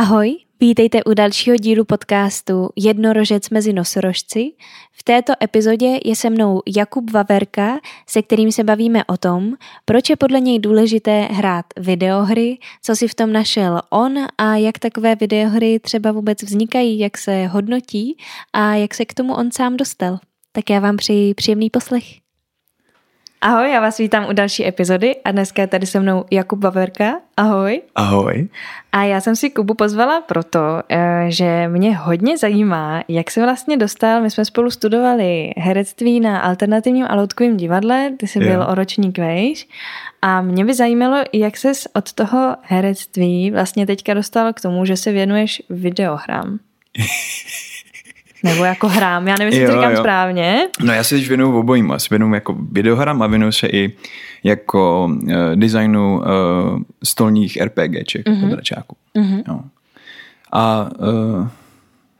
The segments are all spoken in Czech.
Ahoj, vítejte u dalšího dílu podcastu Jednorožec mezi nosorožci. V této epizodě je se mnou Jakub Vaverka, se kterým se bavíme o tom, proč je podle něj důležité hrát videohry, co si v tom našel on a jak takové videohry třeba vůbec vznikají, jak se hodnotí a jak se k tomu on sám dostal. Tak já vám přeji příjemný poslech. Ahoj, já vás vítám u další epizody a dneska je tady se mnou Jakub Baverka. Ahoj. Ahoj. A já jsem si Kubu pozvala proto, eh, že mě hodně zajímá, jak se vlastně dostal, my jsme spolu studovali herectví na alternativním a loutkovém divadle, ty jsi jo. byl o ročník vejš a mě by zajímalo, jak ses od toho herectví vlastně teďka dostal k tomu, že se věnuješ videohrám. Nebo jako hrám, já nevím, jestli to říkám jo. správně. No já se teď věnuju obojím, já se věnuju jako videohrám a věnuju se i jako uh, designu uh, stolních RPGček mm-hmm. od Račáku. Mm-hmm. No. A uh,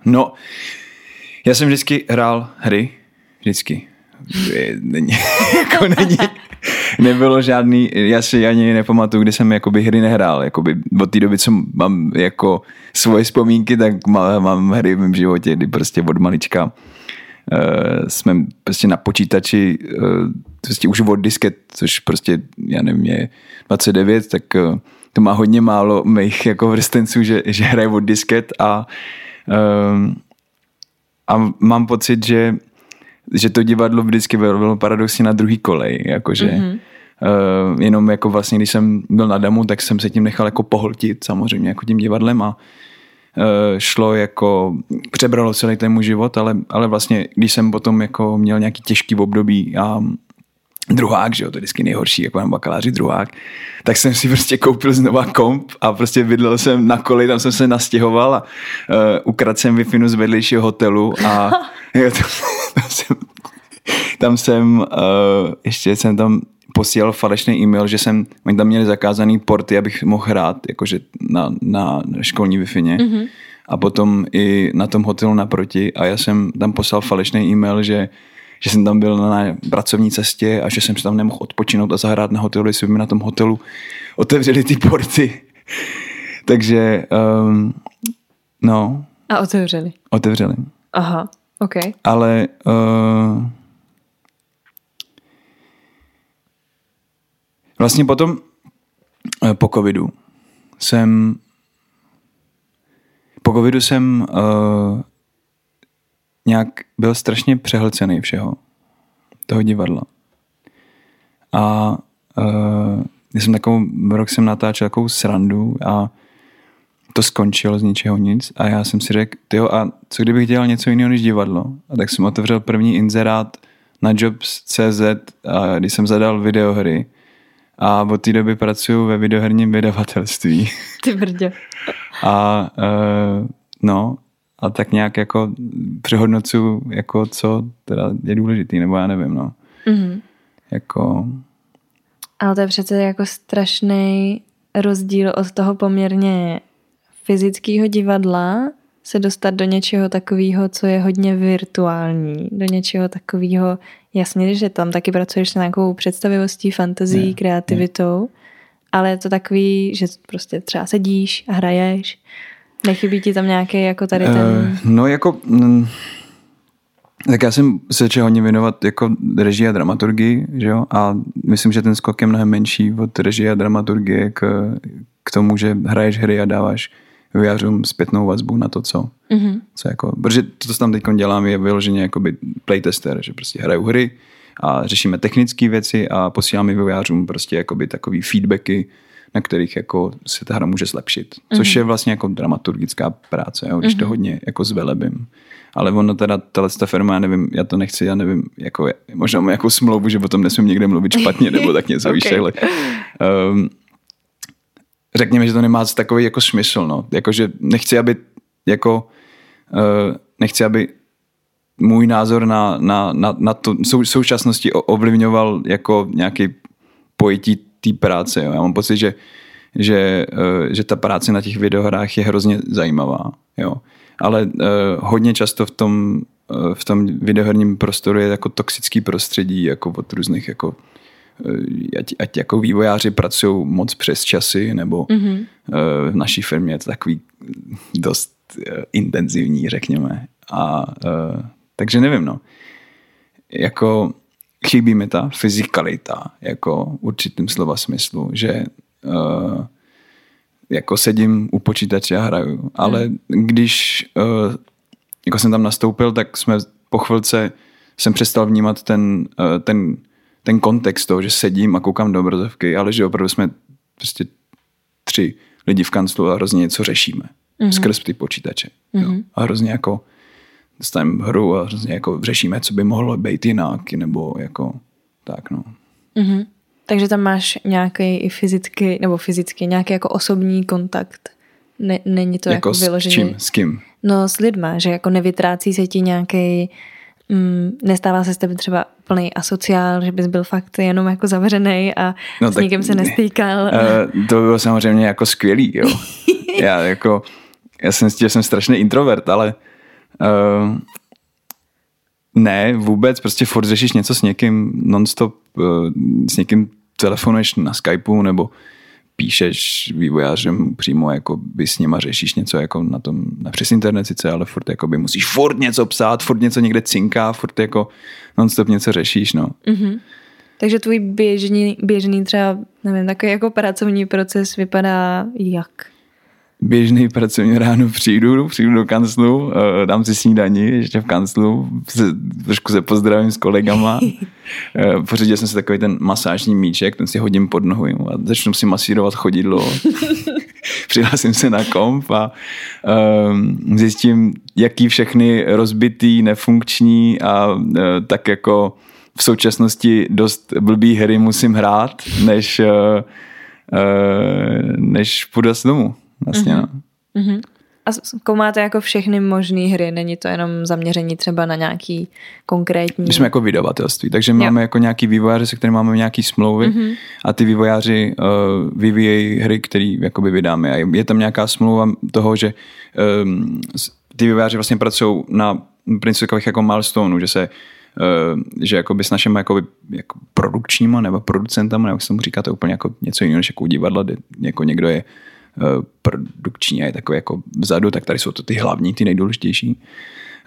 no, já jsem vždycky hrál hry, vždycky. Není, jako není, nebylo žádný, já si ani nepamatuju, kdy jsem jakoby hry nehrál, jakoby od té doby, co mám jako svoje vzpomínky, tak mám, mám hry v mém životě, kdy prostě od malička uh, jsme prostě na počítači uh, prostě už od disket, což prostě, já nevím, je 29, tak uh, to má hodně málo mých jako vrstenců, že, že hraje od disket a uh, a mám pocit, že že to divadlo vždycky bylo, bylo paradoxně na druhý kolej, jakože mm-hmm. uh, jenom jako vlastně, když jsem byl na damu, tak jsem se tím nechal jako pohltit samozřejmě jako tím divadlem a uh, šlo jako, přebralo celý ten můj život, ale, ale vlastně, když jsem potom jako měl nějaký těžký období a druhák, že jo, to je vždycky nejhorší, jako mám bakaláři druhák, tak jsem si prostě koupil znova komp a prostě bydlel jsem na koli, tam jsem se nastěhoval a uh, ukradl jsem wi z vedlejšího hotelu a jo, tam, tam jsem, tam jsem uh, ještě jsem tam posílal falešný e-mail, že jsem, oni tam měli zakázaný porty, abych mohl hrát, jakože na, na školní wi mm-hmm. A potom i na tom hotelu naproti a já jsem tam poslal falešný e-mail, že že jsem tam byl na pracovní cestě a že jsem si tam nemohl odpočinout a zahrát na hotelu, jestli by mi na tom hotelu otevřeli ty porty. Takže, um, no. A otevřeli? Otevřeli. Aha, ok. Ale uh, vlastně potom uh, po covidu jsem po covidu jsem uh, nějak byl strašně přehlcený všeho. Toho divadla. A uh, já jsem takovou, rok jsem natáčel takovou srandu a to skončilo z ničeho nic a já jsem si řekl, tyjo, a co kdybych dělal něco jiného než divadlo? A tak jsem otevřel první inzerát na Jobs.cz, a když jsem zadal videohry a od té doby pracuji ve videoherním vydavatelství. Ty brdě. A uh, no, a tak nějak jako přehodnocuju, jako co teda je důležitý, nebo já nevím, no. Mm-hmm. Jako... Ale to je přece jako strašný rozdíl od toho poměrně fyzického divadla se dostat do něčeho takového, co je hodně virtuální, do něčeho takového, jasně, že tam taky pracuješ s nějakou představivostí, fantazí, kreativitou, ne. ale je to takový, že prostě třeba sedíš a hraješ Nechybí ti tam nějaký jako tady ten... Uh, no jako... Mm, tak já jsem se začal hodně věnovat jako režii a dramaturgii, že jo? A myslím, že ten skok je mnohem menší od režie a dramaturgie k, k tomu, že hraješ hry a dáváš vyjářům zpětnou vazbu na to, co, mm-hmm. co jako, protože to, co tam teď dělám, je vyloženě jakoby playtester, že prostě hraju hry a řešíme technické věci a posíláme vývojářům prostě jakoby takový feedbacky, na kterých jako se ta hra může zlepšit. Což mm-hmm. je vlastně jako dramaturgická práce, jo, když mm-hmm. to mhm. hodně jako zvelebím. Ale ono teda, tahle ta firma, já nevím, já to nechci, já nevím, jako, možná mám jako smlouvu, že o tom nesmím někde mluvit špatně, nebo tak něco, okay. víš, ale um, řekněme, že to nemá takový jako smysl, no. Jakože nechci, aby jako uh, nechci, aby můj názor na, na, na, na to sou, současnosti ovlivňoval jako nějaký pojetí té práce. Jo. Já mám pocit, že, že, uh, že ta práce na těch videohrách je hrozně zajímavá. Jo. Ale uh, hodně často v tom, uh, v tom videoherním prostoru je jako toxický prostředí jako od různých jako ať, ať jako vývojáři pracují moc přes časy, nebo mm-hmm. v naší firmě je to takový dost intenzivní, řekněme. A takže nevím, no. Jako chybí mi ta fyzikalita, jako určitým slova smyslu, že uh, jako sedím u počítače a hraju, ale hmm. když uh, jako jsem tam nastoupil, tak jsme po chvilce jsem přestal vnímat ten, uh, ten, ten kontext toho, že sedím a koukám do obrazovky, ale že opravdu jsme prostě tři lidi v kanclu a hrozně něco řešíme mm-hmm. skrz ty počítače. Mm-hmm. Jo. Mhm. A hrozně jako dostaneme hru a hrozně jako řešíme, co by mohlo být jinak, nebo jako tak no. Mm-hmm. Takže tam máš nějaký i fyzický, nebo fyzicky nějaký jako osobní kontakt. Ne, není to jako, jako vyložený. S čím? S kým? No s lidma, že jako nevytrácí se ti nějaký mm, nestává se s tebe třeba plný asociál, že bys byl fakt jenom jako zavřený a no, s nikým se nestýkal. Uh, to bylo samozřejmě jako skvělý, jo. já jako, já jsem že jsem strašný introvert, ale uh, ne, vůbec, prostě furt řešíš něco s někým nonstop, uh, s někým telefonuješ na Skypeu nebo píšeš vývojářem přímo, jako by s nima řešíš něco jako na tom, na přes internet sice, ale furt jako by musíš furt něco psát, furt něco někde cinká, furt jako nonstop něco řešíš, no. Mm-hmm. Takže tvůj běžný, běžný třeba, nevím, takový jako pracovní proces vypadá jak? Běžný pracovní ráno přijdu, přijdu do kanclu, eh, dám si snídaní ještě v kanclu, se, trošku se pozdravím s kolegama, eh, pořídil jsem si takový ten masážní míček, ten si hodím pod nohu a začnu si masírovat chodidlo. Přihlásím se na komp a um, zjistím, jaký všechny rozbitý, nefunkční a uh, tak jako v současnosti dost blbý hry musím hrát, než, uh, uh, než půjdu z domu vlastně. Mm-hmm. No. Mm-hmm. A zkoumáte jako všechny možné hry, není to jenom zaměření třeba na nějaký konkrétní... My jsme jako vydavatelství, takže máme jo. jako nějaký vývojáři, se kterými máme nějaký smlouvy mm-hmm. a ty vývojáři uh, vyvíjejí hry, které jakoby vydáme. A je tam nějaká smlouva toho, že um, ty vývojáři vlastně pracují na principu takových jako milestoneů, že se Uh, že jakoby s našimi jakoby, jako produkčníma nebo producentama, nebo jak se mu říká, to je úplně jako něco jiného, než jako divadla, kde jako někdo je Eh, produkční a je takový jako vzadu, tak tady jsou to ty hlavní, ty nejdůležitější,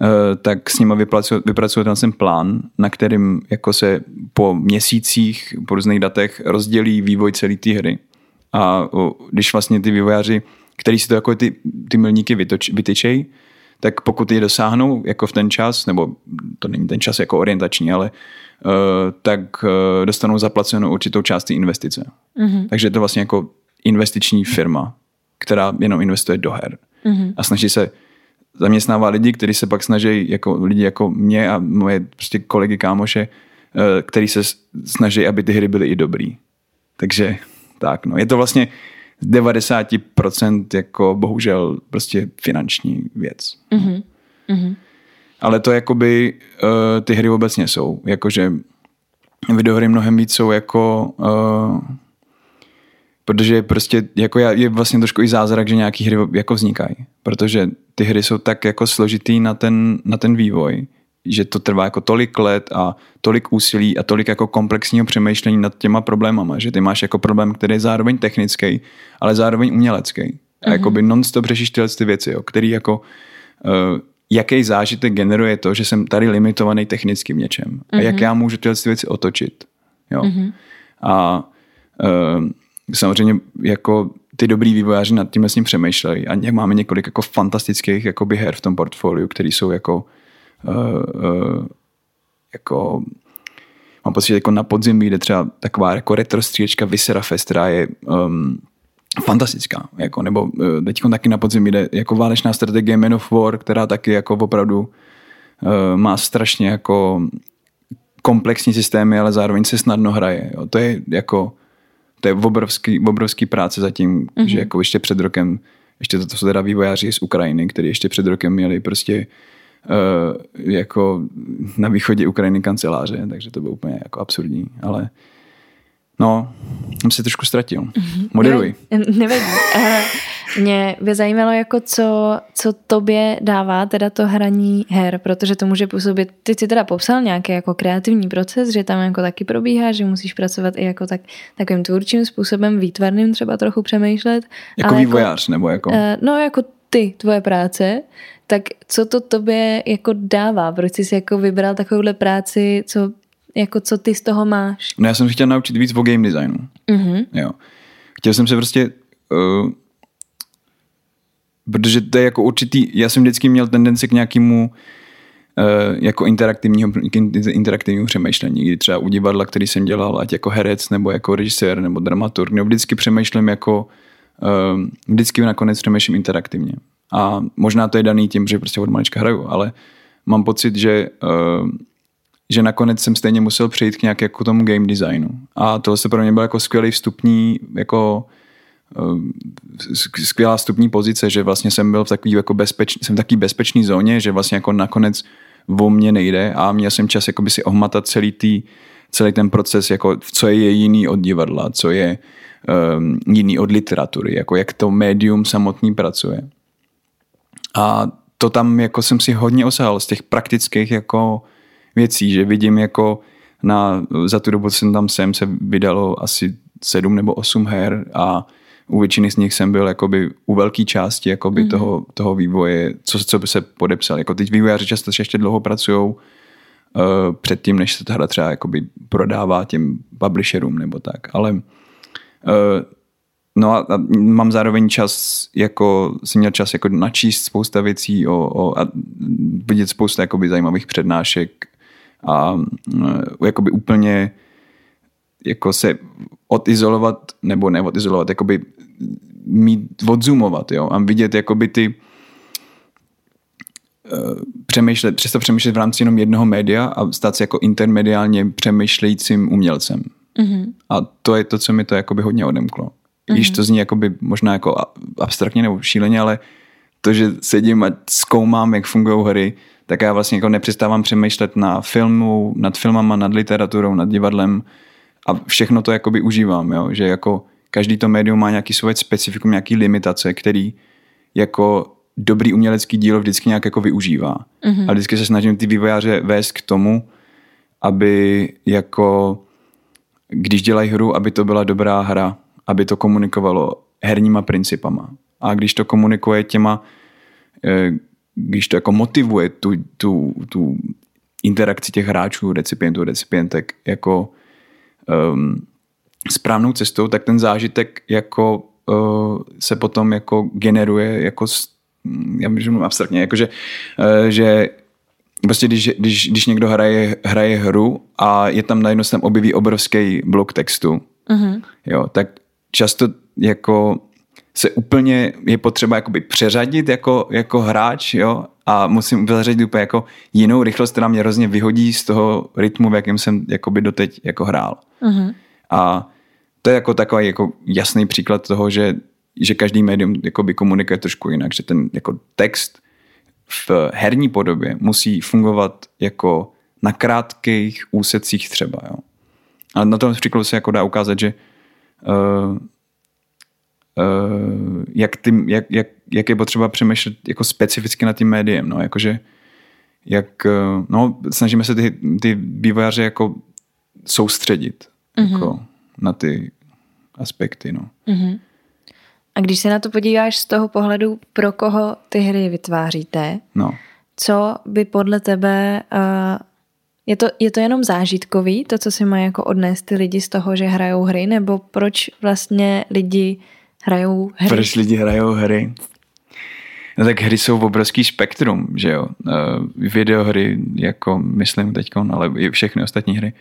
eh, tak s nimi vypracuje ten plán, na kterým jako se po měsících, po různých datech rozdělí vývoj celé té hry. A když vlastně ty vývojáři, který si to jako ty, ty milníky vytoč, vytyčej, tak pokud je dosáhnou jako v ten čas, nebo to není ten čas jako orientační, ale uh, tak uh, dostanou zaplacenou určitou část té investice. Mm-hmm. Takže je to vlastně jako investiční firma, která jenom investuje do her. Mm-hmm. A snaží se zaměstnává lidi, kteří se pak snaží, jako lidi jako mě a moje prostě kolegy, kámoše, eh, který se snaží, aby ty hry byly i dobrý. Takže tak, no. Je to vlastně 90% jako bohužel prostě finanční věc. Mm-hmm. Mm-hmm. Ale to jakoby uh, ty hry obecně jsou. Jakože videohry mnohem víc jsou jako uh, Protože prostě jako já, je vlastně trošku i zázrak, že nějaký hry jako vznikají. Protože ty hry jsou tak jako složitý na ten, na ten vývoj, že to trvá jako tolik let a tolik úsilí a tolik jako komplexního přemýšlení nad těma problémama, že ty máš jako problém, který je zároveň technický, ale zároveň umělecký. A mm-hmm. jakoby non-stop řešíš tyhle ty věci, jo, který jako uh, jaký zážitek generuje to, že jsem tady limitovaný technicky v něčem. Mm-hmm. A jak mhm. já můžu tyhle ty věci otočit. Jo. Mm-hmm. A uh, samozřejmě jako ty dobrý vývojáři nad tím vlastně přemýšlejí a máme několik jako fantastických jakoby her v tom portfoliu, které jsou jako uh, uh, jako mám pocit, že jako na podzim vyjde třeba taková jako retro střílečka Visera Fest, která je um, fantastická, jako, nebo uh, teď taky na podzim jde jako válečná strategie Man of War, která taky jako opravdu uh, má strašně jako komplexní systémy, ale zároveň se snadno hraje. Jo. To je jako to je obrovský, obrovský práce zatím, mm-hmm. že jako ještě před rokem, ještě to, to jsou teda vývojáři z Ukrajiny, kteří ještě před rokem měli prostě uh, jako na východě Ukrajiny kanceláře, takže to bylo úplně jako absurdní, ale no, jsem se trošku ztratil. Mm-hmm. Moderuj. Nevadí. Uh, Mě by zajímalo, jako co, co tobě dává teda to hraní her, protože to může působit, ty jsi teda popsal nějaký jako kreativní proces, že tam jako taky probíhá, že musíš pracovat i jako tak, takovým tvůrčím způsobem, výtvarným třeba trochu přemýšlet. Jako vývojář jako, nebo jako? Uh, no jako ty, tvoje práce, tak co to tobě jako dává? Proč jsi si jako vybral takovouhle práci, co, jako co ty z toho máš? No já jsem se chtěl naučit víc o game designu. Uh-huh. Jo. Chtěl jsem se prostě uh, protože to je jako určitý, já jsem vždycky měl tendenci k nějakému uh, jako interaktivního, interaktivnímu přemýšlení, kdy třeba u divadla, který jsem dělal, ať jako herec, nebo jako režisér, nebo dramaturg, nebo vždycky přemýšlím jako, uh, vždycky nakonec přemýšlím interaktivně. A možná to je daný tím, že prostě od malička hraju, ale mám pocit, že uh, že nakonec jsem stejně musel přejít k nějak jako tomu game designu. A tohle se pro mě byl jako skvělý vstupní jako Eh, skvělá stupní pozice, že vlastně jsem byl v takový jako bezpečný, jsem v takový bezpečný zóně, že vlastně jako nakonec o mě nejde a měl jsem čas jakoby si ohmatat celý, tý, celý ten proces, jako co je jiný od divadla, co je um, jiný od literatury, jako jak to médium samotný pracuje. A to tam jako jsem si hodně osahal z těch praktických jako věcí, že vidím jako na, za tu dobu, co jsem tam sem, se vydalo asi sedm nebo osm her a u většiny z nich jsem byl jakoby u velké části jakoby mm-hmm. toho, toho vývoje, co, co by se podepsal. Jako teď vývojáři často ještě dlouho pracují uh, předtím, než se ta hra třeba jakoby prodává těm publisherům nebo tak. Ale uh, no a, a mám zároveň čas, jako jsem měl čas jako načíst spousta věcí o, o, a vidět spousta jakoby zajímavých přednášek a uh, jakoby úplně jako se odizolovat, nebo neodizolovat, jakoby mít, odzoomovat, jo, a vidět jakoby ty uh, přemýšlet, přesto přemýšlet v rámci jenom jednoho média a stát se jako intermediálně přemýšlejícím umělcem. Mm-hmm. A to je to, co mi to jakoby hodně odemklo. Mm-hmm. Když to zní jakoby možná jako abstraktně nebo šíleně, ale to, že sedím a zkoumám, jak fungují hry, tak já vlastně jako nepřestávám přemýšlet na filmu, nad filmama, nad literaturou, nad divadlem, a všechno to jakoby užívám, jo? že jako každý to médium má nějaký svoje specifikum, nějaký limitace, který jako dobrý umělecký dílo vždycky nějak jako využívá. Mm-hmm. A vždycky se snažím ty vývojáře vést k tomu, aby jako když dělají hru, aby to byla dobrá hra, aby to komunikovalo herníma principama. A když to komunikuje těma, eh, když to jako motivuje tu, tu, tu interakci těch hráčů, recipientů, recipientek, jako um, správnou cestou, tak ten zážitek jako uh, se potom jako generuje jako já můžu abstraktně, jakože, uh, že prostě když, když, když někdo hraje, hraje hru a je tam najednou se tam objeví obrovský blok textu, uh-huh. jo, tak často jako se úplně je potřeba jakoby přeřadit jako, jako hráč, jo, a musím zařadit úplně jako jinou rychlost, která mě hrozně vyhodí z toho rytmu, v jakém jsem jakoby doteď jako hrál. Uh-huh. A to je jako takový jako jasný příklad toho, že, že každý médium jakoby komunikuje trošku jinak, že ten jako text v herní podobě musí fungovat jako na krátkých úsecích třeba. Jo. A na tom příkladu se jako dá ukázat, že uh, jak, ty, jak, jak, jak je potřeba přemýšlet jako specificky nad tím médiem. No, jakože jak, uh, no, snažíme se ty, ty vývojáře jako soustředit mm-hmm. jako na ty aspekty. No. Mm-hmm. A když se na to podíváš z toho pohledu, pro koho ty hry vytváříte, no. co by podle tebe... Uh, je to, je to jenom zážitkový, to, co si mají jako odnést ty lidi z toho, že hrajou hry, nebo proč vlastně lidi hrajou hry? Proč lidi hrajou hry? No tak hry jsou v obrovský spektrum, že jo. Uh, videohry, jako myslím teď, ale i všechny ostatní hry.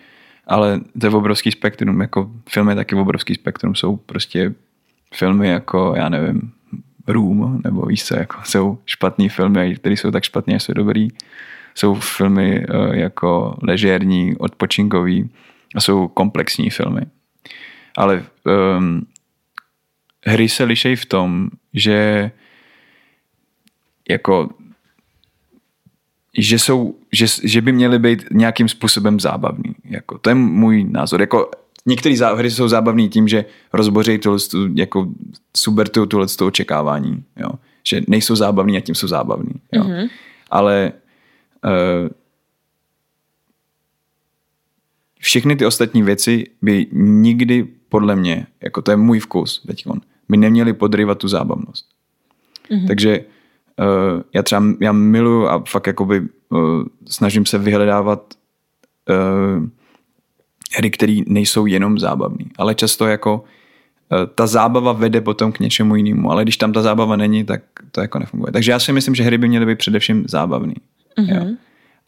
Ale to je v obrovský spektrum, jako filmy taky v obrovský spektrum. Jsou prostě filmy jako, já nevím, Room, nebo víš co, jako jsou špatný filmy, které jsou tak špatně, jsou dobrý. Jsou filmy uh, jako ležérní, odpočinkový a jsou komplexní filmy. Ale um, hry se lišejí v tom, že jako že, jsou, že, že by měly být nějakým způsobem zábavný. Jako, to je můj názor. Jako, některé hry jsou zábavné tím, že rozbořejí tohle, jako subvertují tohle očekávání, jo. Že nejsou zábavní a tím jsou zábavní, jo. Mm-hmm. Ale uh, všechny ty ostatní věci by nikdy podle mě, jako to je můj vkus teď, by neměly podryvat tu zábavnost. Mm-hmm. Takže uh, já třeba já miluju a fakt jakoby uh, snažím se vyhledávat uh, hry, které nejsou jenom zábavné, ale často jako uh, ta zábava vede potom k něčemu jinému, ale když tam ta zábava není, tak to jako nefunguje. Takže já si myslím, že hry by měly být především zábavné. Mm-hmm.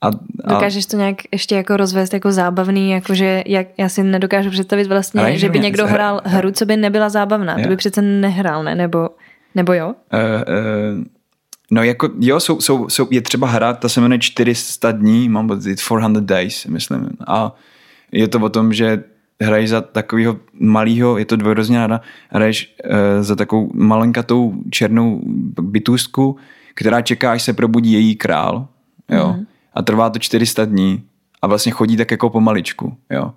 A, a... Dokážeš to nějak ještě jako rozvést jako zábavný, jakože jak, já si nedokážu představit vlastně, ale že by někdo hrál hru, co by nebyla zábavná. Je. To by přece nehrál, ne? Nebo, nebo jo? Uh, uh, no jako jo, jsou, jsou, jsou, je třeba hra, ta se jmenuje 400 dní, mám pocit 400 days, myslím. A je to o tom, že hraješ za takového malého, je to dvojrozměrná hra, hraješ uh, za takovou malenkatou černou bytůstku, která čeká, až se probudí její král. Jo. Mm a trvá to 400 dní a vlastně chodí tak jako pomaličku, jo.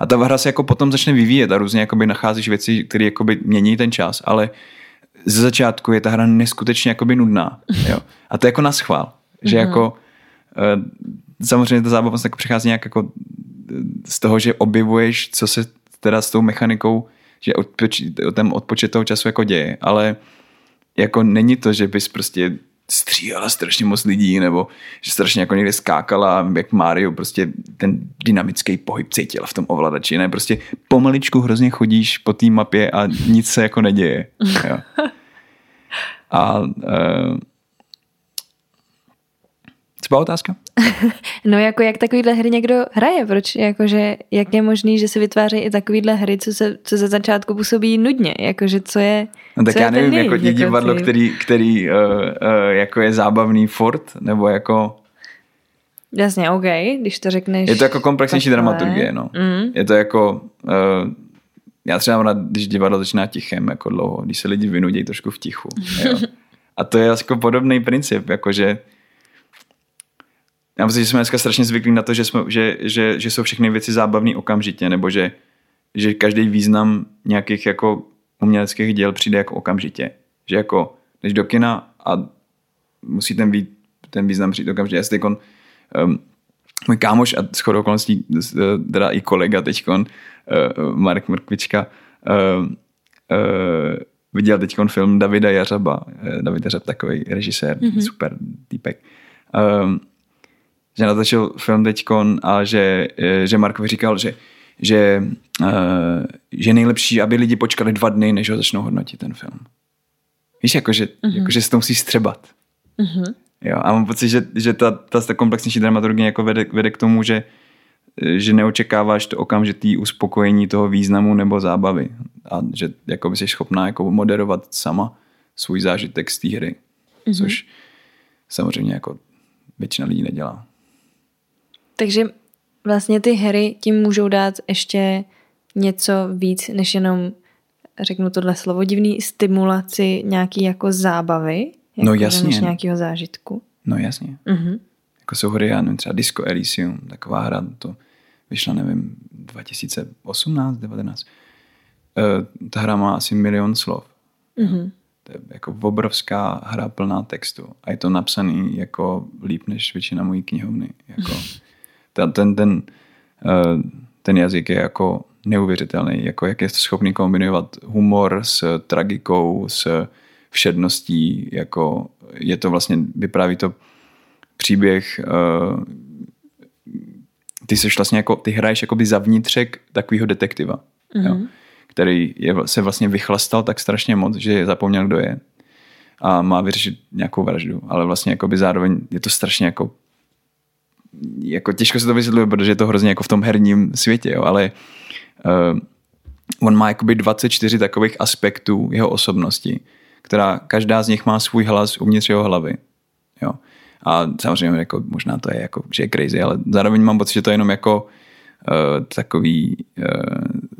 A ta hra se jako potom začne vyvíjet a různě jakoby nacházíš věci, které jakoby mění ten čas, ale ze začátku je ta hra neskutečně jakoby nudná, jo. A to je jako na schvál, že mm-hmm. jako uh, samozřejmě ta zábavnost jako přichází nějak jako z toho, že objevuješ, co se teda s tou mechanikou, že odpoč, ten odpočet toho času jako děje, ale jako není to, že bys prostě stříhala strašně moc lidí, nebo že strašně jako někde skákala, jak Mario, prostě ten dynamický pohyb cítila v tom ovladači, ne, prostě pomaličku hrozně chodíš po té mapě a nic se jako neděje. Jo. A uh, byla otázka? no jako jak takovýhle hry někdo hraje, proč, jakože, jak je možný, že se vytvářejí i takovýhle hry, co se, co ze začátku působí nudně, jakože co je No tak co já nevím, jako, jako divadlo, který, který uh, uh, jako je zábavný furt, nebo jako... Jasně, OK, když to řekneš. Je to jako komplexnější takhle. dramaturgie, no. Mm. Je to jako... Uh, já třeba mám rád, když divadlo začíná tichem jako dlouho, když se lidi vynudí trošku v tichu. Jo. A to je jako podobný princip, jakože já myslím, že jsme dneska strašně zvyklí na to, že, jsme, že, že, že jsou všechny věci zábavné okamžitě, nebo že, že každý význam nějakých jako uměleckých děl přijde jako okamžitě. Že jako jdeš do kina a musí ten, vý, ten význam přijít okamžitě. Já teď um, můj kámoš a shodou okolností, teda i kolega teďkon, uh, Marek Mrkvička, uh, uh, viděl teď film Davida Jařaba. David Jařab, takový režisér, mm-hmm. super týpek. Um, že natočil film teďkon a že, že Markovi říkal, že že, uh, že je nejlepší, aby lidi počkali dva dny, než ho začnou hodnotit ten film. Víš, jakože, uh-huh. jakože se to musí střebat. Uh-huh. Jo, a mám pocit, že, že ta, ta, ta komplexnější dramaturgie jako vede, vede k tomu, že, že neočekáváš to okamžitý uspokojení toho významu nebo zábavy. A že jako by jsi schopná jako moderovat sama svůj zážitek z té hry. Uh-huh. Což samozřejmě jako většina lidí nedělá. Takže vlastně ty hry tím můžou dát ještě něco víc, než jenom, řeknu tohle slovo divný, stimulaci nějaký jako zábavy, jako no jasně. než nějakého zážitku. No jasně. Uh-huh. Jako jsou hry, já nevím, třeba Disco Elysium, taková hra, to vyšla, nevím, 2018, 19. Uh, ta hra má asi milion slov. Uh-huh. To je jako obrovská hra plná textu. A je to napsaný jako líp než většina mojí knihovny. Jako, ten, ten, ten, eh, ten jazyk je jako neuvěřitelný, jako jak je schopný kombinovat humor s tragikou, s všedností, jako je to vlastně, vypráví to příběh, uh, ty seš vlastně jako, ty hraješ jakoby za vnitřek takového detektiva, mm-hmm. jo, mhm. který je, se vlastně vychlastal tak strašně moc, že zapomněl, kdo je a má vyřešit nějakou vraždu, ale vlastně jakoby zároveň je to strašně jako jako těžko se to vysvětluje, protože je to hrozně jako v tom herním světě, jo, ale uh, on má jakoby 24 takových aspektů jeho osobnosti, která každá z nich má svůj hlas uvnitř jeho hlavy. Jo. A samozřejmě jako, možná to je jako, že je crazy, ale zároveň mám pocit, že to je jenom jako uh, takový uh,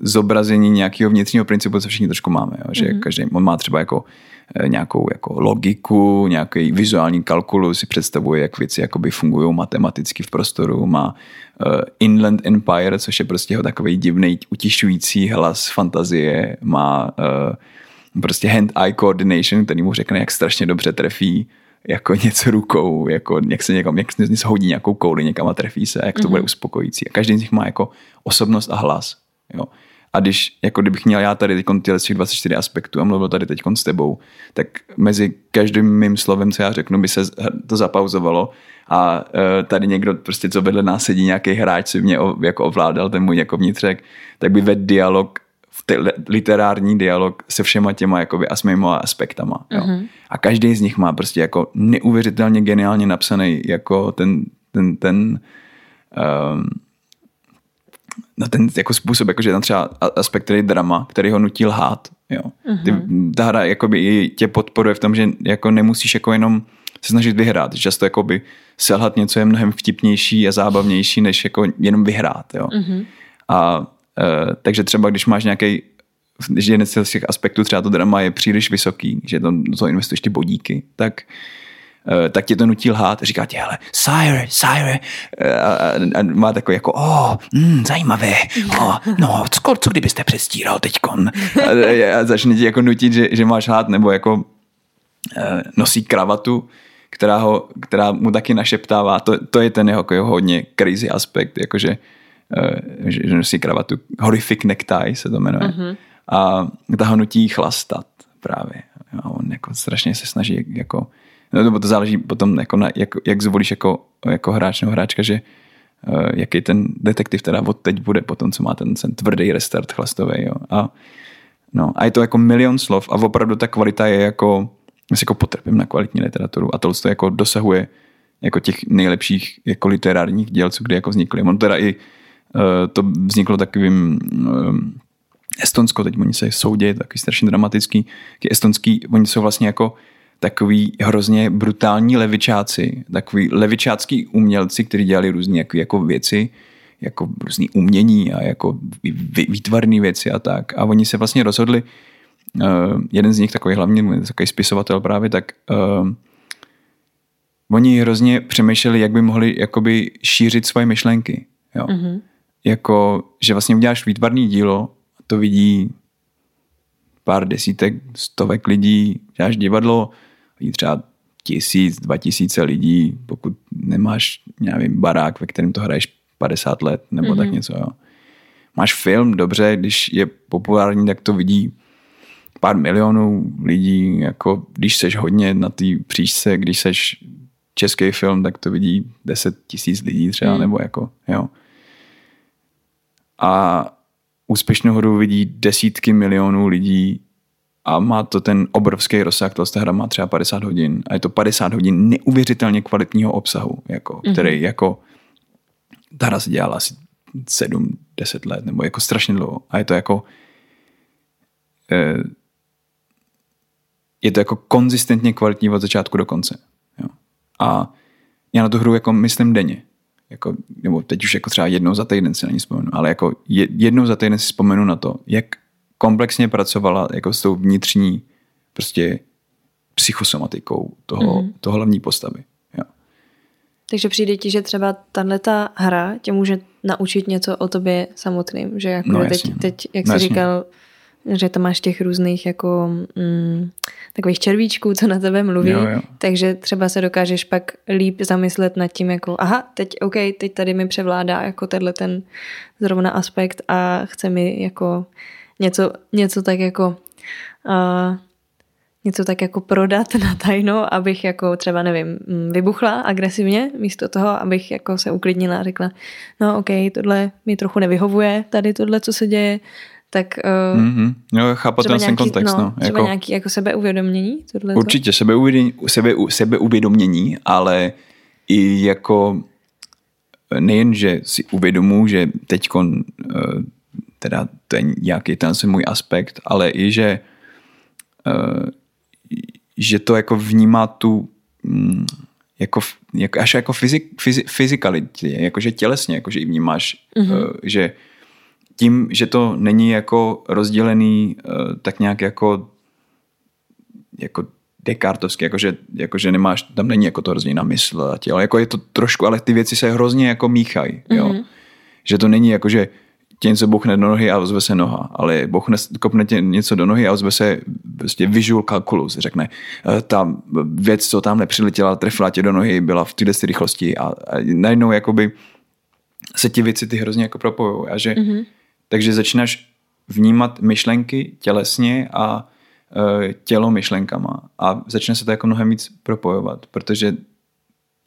zobrazení nějakého vnitřního principu, co všichni trošku máme. Jo? Že mm-hmm. každý, on má třeba jako nějakou jako logiku, nějaký vizuální kalkulus, si představuje, jak věci jakoby fungují matematicky v prostoru, má uh, Inland Empire, což je prostě jeho takový divný, utišující hlas fantazie, má uh, prostě hand-eye coordination, který mu řekne, jak strašně dobře trefí jako něco rukou, jako jak se někam, jak se hodí nějakou kouli někam a trefí se, jak to mm-hmm. bude uspokojící. A každý z nich má jako osobnost a hlas. Jo. A když, jako kdybych měl já tady teď tyhle 24 aspektů a mluvil tady teď s tebou, tak mezi každým mým slovem, co já řeknu, by se to zapauzovalo a uh, tady někdo prostě, co vedle nás sedí, nějaký hráč si mě o, jako ovládal, ten můj jako vnitřek, tak by vedl dialog literární dialog se všema těma jakoby asmýma aspektama. Jo. Mm-hmm. A každý z nich má prostě jako neuvěřitelně geniálně napsaný jako ten, ten, ten um, na ten jako způsob, jakože tam třeba aspekt, který je drama, který ho nutí lhát. Jo. Ty, mm-hmm. ta hra jakoby tě podporuje v tom, že jako nemusíš jako jenom se snažit vyhrát. Často jakoby selhat něco je mnohem vtipnější a zábavnější, než jako jenom vyhrát. Jo. Mm-hmm. A Uh, takže třeba když máš nějaký když jeden z těch aspektů, třeba to drama je příliš vysoký, že to, to investuješ ty bodíky, tak tak tě to nutí lhát a říká ti, hele, sire, sire, uh, a, a, má takový jako, oh, mm, zajímavé, oh, no, co, co kdybyste přestíral teďkon? A, a začne ti jako nutit, že, že máš lhát, nebo jako uh, nosí kravatu, která, ho, která mu taky našeptává, to, to je ten jeho, jako jeho hodně crazy aspekt, jakože Eh, že nosí kravatu, horrific necktie se to jmenuje. Uh-huh. A ta ho nutí chlastat právě. A on jako strašně se snaží jako, no to záleží potom jako na, jak, jak zvolíš jako, jako hráč nebo hráčka, že uh, jaký ten detektiv teda od teď bude potom, co má ten, ten tvrdý restart chlastový. Jo. A, no, a je to jako milion slov a opravdu ta kvalita je jako, já jako potrpím na kvalitní literaturu a tohle to jako dosahuje jako těch nejlepších jako literárních děl, co kdy jako vznikly. On teda i Eh, to vzniklo takovým eh, Estonsko, teď oni se soudí, takový strašně dramatický. Estonský, oni jsou vlastně jako takový hrozně brutální levičáci, takový levičácký umělci, kteří dělali různé jako, jako věci, jako různý umění a jako výtvarné věci a tak. A oni se vlastně rozhodli, uh, jeden z nich, takový hlavní, takový spisovatel právě, tak uh, oni hrozně přemýšleli, jak by mohli jakoby šířit svoje myšlenky. Jo. Mm-hmm jako, že vlastně uděláš výtvarný dílo, to vidí pár desítek, stovek lidí, děláš divadlo, vidí třeba tisíc, dva tisíce lidí, pokud nemáš, nevím, barák, ve kterém to hraješ 50 let, nebo mm-hmm. tak mhm. něco, jo. Máš film, dobře, když je populární, tak to vidí pár milionů lidí, jako když seš hodně na té příčce, když seš český film, tak to vidí 10 tisíc lidí třeba, mm. nebo jako, jo a úspěšnou hru vidí desítky milionů lidí a má to ten obrovský rozsah, to hra má třeba 50 hodin a je to 50 hodin neuvěřitelně kvalitního obsahu, jako, mm-hmm. který jako ta hra se dělala asi 7-10 let, nebo jako strašně dlouho a je to jako eh, je to jako konzistentně kvalitní od začátku do konce. Jo. A já na tu hru jako myslím denně jako, nebo teď už jako třeba jednou za týden si na ní vzpomenu, ale jako jednou za týden si vzpomenu na to, jak komplexně pracovala jako s tou vnitřní prostě psychosomatikou toho, mm-hmm. toho hlavní postavy. Jo. Takže přijde ti, že třeba tahle ta hra tě může naučit něco o tobě samotným, že jako no, teď, teď, jak no, jsi jasně. říkal, že to máš těch různých jako mm, takových červíčků, co na tebe mluví, jo, jo. takže třeba se dokážeš pak líp zamyslet nad tím jako aha, teď OK, teď tady mi převládá jako tenhle ten zrovna aspekt a chce mi jako něco, něco tak jako uh, něco tak jako prodat na tajno, abych jako třeba, nevím, mm, vybuchla agresivně, místo toho, abych jako se uklidnila a řekla, no OK, tohle mi trochu nevyhovuje, tady tohle, co se děje, tak uh, mm-hmm. jo, chápu ten nějaký, kontext. No, no. Třeba jako, nějaký jako sebeuvědomění? Tohleto? Určitě sebeuvědomění, sebe, sebeuvědomění, ale i jako nejen, že si uvědomu, že teď uh, teda je nějaký ten můj aspekt, ale i, že uh, že to jako vnímá tu mm, jako, jako, až jako fyzik, fyzik, fyzikalitě, jakože tělesně, jakože i vnímáš, mm-hmm. že tím, že to není jako rozdělený eh, tak nějak jako jako dekartovský, jakože, jakože nemáš, tam není jako to hrozně na mysl a tě, ale jako je to trošku, ale ty věci se hrozně jako míchají, jo. Mm-hmm. Že to není jako, že tě něco bouchne do nohy a ozve se noha, ale bouchne, kopne tě něco do nohy a ozve se prostě visual calculus, řekne, e, ta věc, co tam nepřiletěla, trefila tě do nohy, byla v této rychlosti a, a najednou jakoby se ti věci ty hrozně jako propojují a že, mm-hmm. takže začínáš vnímat myšlenky tělesně a e, tělo myšlenkama a začne se to jako mnohem víc propojovat, protože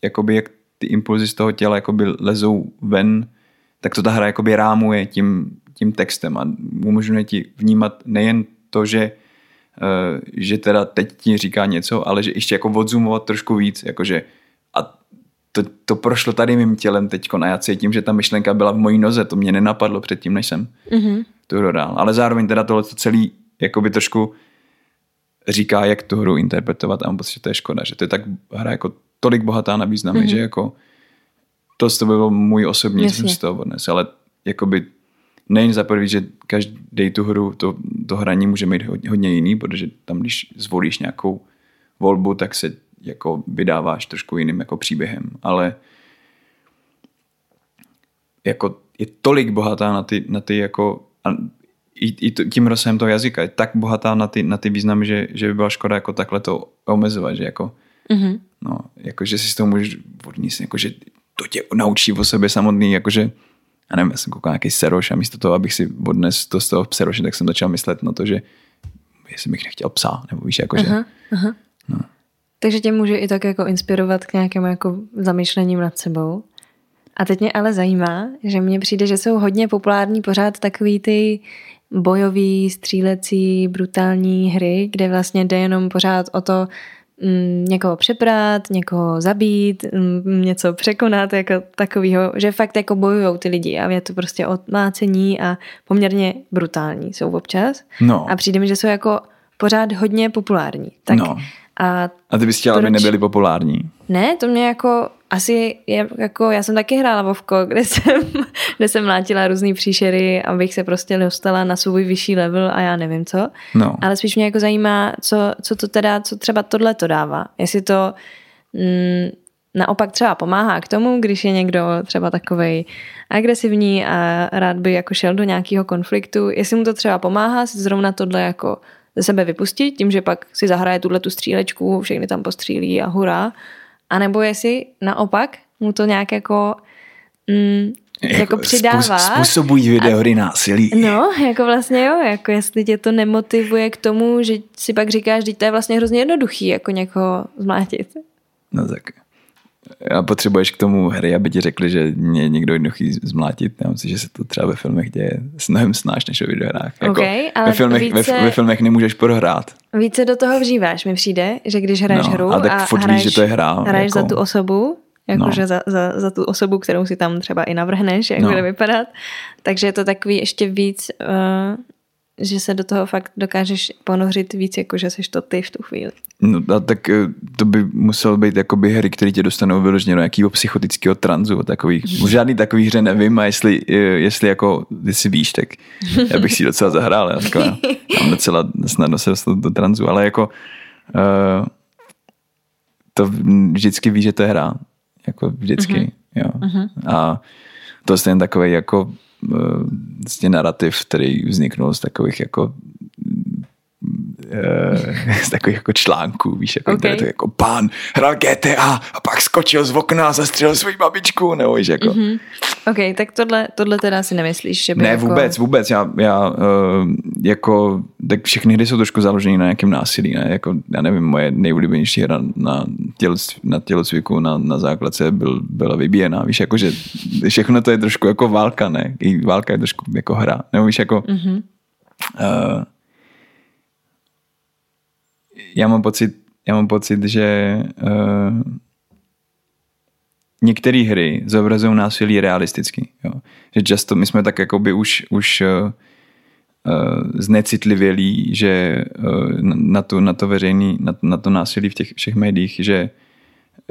jakoby jak ty impulzy z toho těla jakoby lezou ven, tak to ta hra jakoby rámuje tím, tím textem a umožňuje ti vnímat nejen to, že, e, že teda teď ti říká něco, ale že ještě jako odzumovat trošku víc, jakože a to, to prošlo tady mým tělem teď a já cítím, že ta myšlenka byla v mojí noze, to mě nenapadlo předtím, než jsem mm-hmm. tu hru dál. Ale zároveň teda tohle celý jakoby trošku říká, jak tu hru interpretovat a mám pocit, že to je škoda, že to je tak hra jako tolik bohatá na významy, mm-hmm. že jako to toho byl můj osobní, co jsem z toho odnes, ale jakoby nejen za prvý, že každý tu hru, to, to hraní může mít hodně, hodně jiný, protože tam, když zvolíš nějakou volbu, tak se jako vydáváš trošku jiným jako příběhem, ale jako je tolik bohatá na ty, na ty jako a i, i tím rozsahem toho jazyka je tak bohatá na ty, na ty významy, že, že by byla škoda jako takhle to omezovat, že jako, mm-hmm. no, jako že si z toho můžeš odníst, jako že to tě naučí o sobě samotný, jakože já nevím, já jsem koukal nějaký seroš a místo toho, abych si odnes to z toho seroše, tak jsem začal myslet na to, že jestli bych nechtěl psa, nebo víš, jakože. Aha, aha. No. Takže tě může i tak jako inspirovat k nějakému jako zamýšlením nad sebou. A teď mě ale zajímá, že mně přijde, že jsou hodně populární pořád takový ty bojový, střílecí, brutální hry, kde vlastně jde jenom pořád o to někoho přeprát, někoho zabít, mm, něco překonat, jako takovýho, že fakt jako bojují ty lidi a je to prostě odmácení a poměrně brutální jsou občas. No. A přijde mi, že jsou jako pořád hodně populární. Tak no. A, a ty bys chtěla, proč... aby nebyli populární? Ne, to mě jako asi je, jako, já jsem taky hrála Vovko, kde jsem, kde jsem mlátila různé příšery, abych se prostě dostala na svůj vyšší level a já nevím co. No. Ale spíš mě jako zajímá, co, co to teda, co třeba tohle to dává. Jestli to mm, naopak třeba pomáhá k tomu, když je někdo třeba takovej agresivní a rád by jako šel do nějakého konfliktu, jestli mu to třeba pomáhá si zrovna tohle jako ze sebe vypustit, tím, že pak si zahraje tuhle tu střílečku, všechny tam postřílí a hurá. A nebo jestli naopak mu to nějak jako mm, jako, jako přidává. Způsobují videohry a, násilí. No, jako vlastně jo, jako jestli tě to nemotivuje k tomu, že si pak říkáš, že to je vlastně hrozně jednoduchý, jako někoho zmlátit. No tak a potřebuješ k tomu hry, aby ti řekli, že mě někdo jednoduchý zmlátit. Já myslím, že se to třeba ve filmech děje mnohem snáš než o videohrách. Jako okay, ale ve, filmech, více, ve, ve, filmech nemůžeš prohrát. Více do toho vžíváš, mi přijde, že když hraješ no, hru a, tak a hraješ, víš, že to je hra, hraješ jako, za tu osobu, jakože no. za, za, za tu osobu, kterou si tam třeba i navrhneš, jak no. bude vypadat. Takže je to takový ještě víc, uh, že se do toho fakt dokážeš ponořit víc, jako že seš to ty v tu chvíli. No a tak eh, to by musel být jakoby hry, které tě dostanou vyloženě do nějakého psychotického tranzu, takových, žádný takový hře nevím a jestli, eh, jestli jako ty si víš, tak já bych si docela zahrál, já taková, mám docela snadno se dostat do tranzu, ale jako uh, to vždycky ví, že to je hra, jako vždycky, uh-huh. jo. Uh-huh. A to je jen takový jako vlastně narrativ, který vzniknul z takových jako Eh, z takových jako článků, víš, jako, okay. to jako pán hrál GTA a pak skočil z okna a zastřelil svou babičku, nebo víš, jako. Mm-hmm. OK, tak tohle, tohle teda si nemyslíš, že by Ne, jako... vůbec, vůbec, já, já uh, jako, tak všechny hry jsou trošku založené na nějakém násilí, ne, jako, já nevím, moje nejoblíbenější hra na, těl, na tělocviku na, na základce byl, byla vybíjená, víš, jako, že všechno to je trošku jako válka, ne, i válka je trošku jako hra, nebo víš, jako, mm-hmm. uh, já mám pocit, já mám pocit, že uh, některé hry zobrazují násilí realisticky. Jo. Že často my jsme tak jakoby už, už uh, uh, znecitlivělí, že uh, na, to, na to veřejný, na, na to násilí v těch všech médiích, že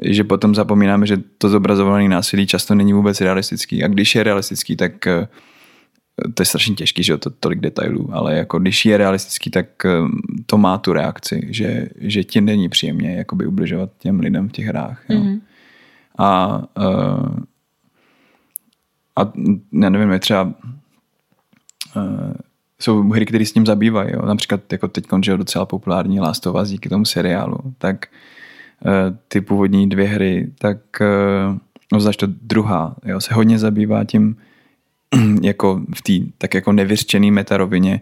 že potom zapomínáme, že to zobrazované násilí často není vůbec realistický. A když je realistický, tak to je strašně těžký, že to tolik detailů, ale jako když je realistický, tak to má tu reakci, že, že ti není příjemně jakoby ubližovat těm lidem v těch hrách. Jo. Mm-hmm. A, uh, a já nevím, je třeba uh, jsou hry, které s tím zabývají. Jo. Například jako teď je docela populární Last of Us díky tomu seriálu. Tak uh, ty původní dvě hry, tak uh, no to druhá, jo, se hodně zabývá tím jako v té tak jako nevyřčený metarovině,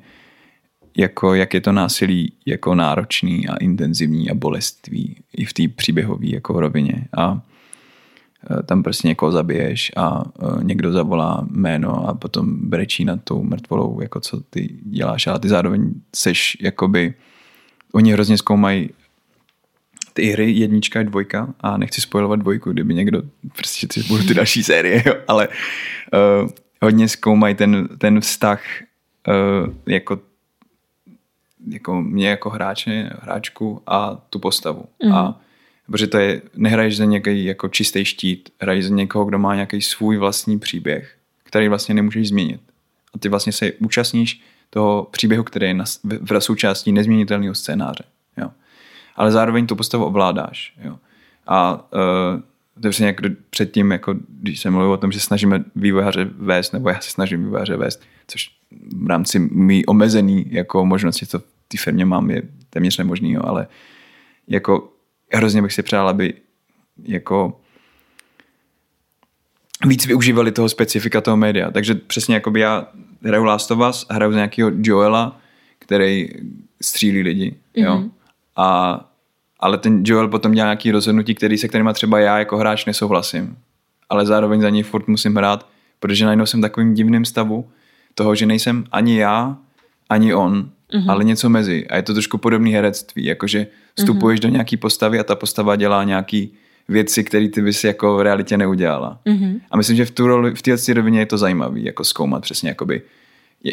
jako jak je to násilí jako náročný a intenzivní a bolestvý i v té příběhové jako rovině. A e, tam prostě někoho zabiješ a e, někdo zavolá jméno a potom brečí nad tou mrtvolou, jako co ty děláš, ale ty zároveň seš jakoby, oni hrozně zkoumají ty hry jednička a dvojka a nechci spojovat dvojku, kdyby někdo, prostě ty budou ty další série, jo, ale uh, hodně zkoumají ten, ten vztah uh, jako jako mě jako hráče, hráčku a tu postavu. Mm. A protože to je, nehraješ za nějaký jako čistý štít, hraješ za někoho, kdo má nějaký svůj vlastní příběh, který vlastně nemůžeš změnit. A ty vlastně se účastníš toho příběhu, který je na, v, v součástí nezměnitelného scénáře. Jo. Ale zároveň tu postavu ovládáš. Jo. A uh, to je přesně předtím, jako když jsem mluvil o tom, že snažíme vývojáře vést, nebo já se snažím vývojáře vést, což v rámci mý omezený jako možnosti, co v té firmě mám, je téměř nemožný, jo, ale jako hrozně bych si přál, aby jako víc využívali toho specifika toho média. Takže přesně jako by já hraju Last of Us, hraju z nějakého Joela, který střílí lidi, jo. Mm-hmm. A ale ten Joel potom dělá nějaký rozhodnutí, který se kterýma třeba já jako hráč nesouhlasím. Ale zároveň za něj furt musím hrát, protože najednou jsem takovým divným stavu toho, že nejsem ani já, ani on, mm-hmm. ale něco mezi. A je to trošku podobné herectví, jakože vstupuješ mm-hmm. do nějaký postavy a ta postava dělá nějaký věci, které ty bys jako v realitě neudělala. Mm-hmm. A myslím, že v, tu roli, v této rovině je to zajímavé, jako zkoumat přesně, jakoby,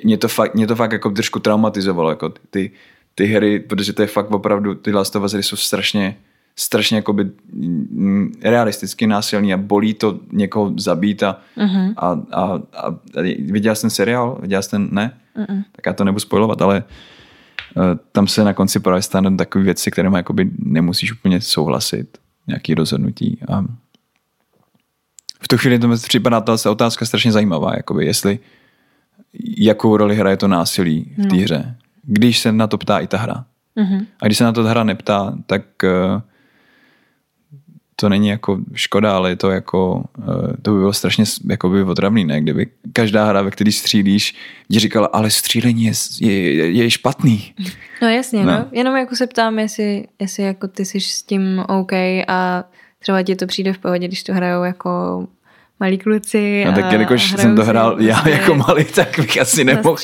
mě to fakt, mě to fakt jako trošku traumatizovalo, jako ty, ty hry, protože to je fakt opravdu, ty Last of Us hry jsou strašně, strašně jakoby mm, realisticky násilný a bolí to někoho zabít a, uh-huh. a, a, a, a viděl jsi ten seriál? Viděl jsi ten? Ne? Uh-uh. Tak já to nebudu spojovat, ale uh, tam se na konci právě stane takové věci, které jakoby nemusíš úplně souhlasit, nějaký rozhodnutí a v tu chvíli to mi připadá ta otázka strašně zajímavá, jakoby jestli jakou roli hraje to násilí v té no. hře když se na to ptá i ta hra. Mm-hmm. A když se na to ta hra neptá, tak uh, to není jako škoda, ale je to jako, uh, to by bylo strašně jako by otravný, ne? Kdyby každá hra, ve které střílíš, ti říkala, ale střílení je, je, je špatný. No jasně, no. no. Jenom jako se ptám, jestli, jestli jako ty jsi s tím OK a třeba ti to přijde v pohodě, když to hrajou jako malí kluci. No tak jelikož jsem to hrál já prostě jako malý, tak bych asi nemohl.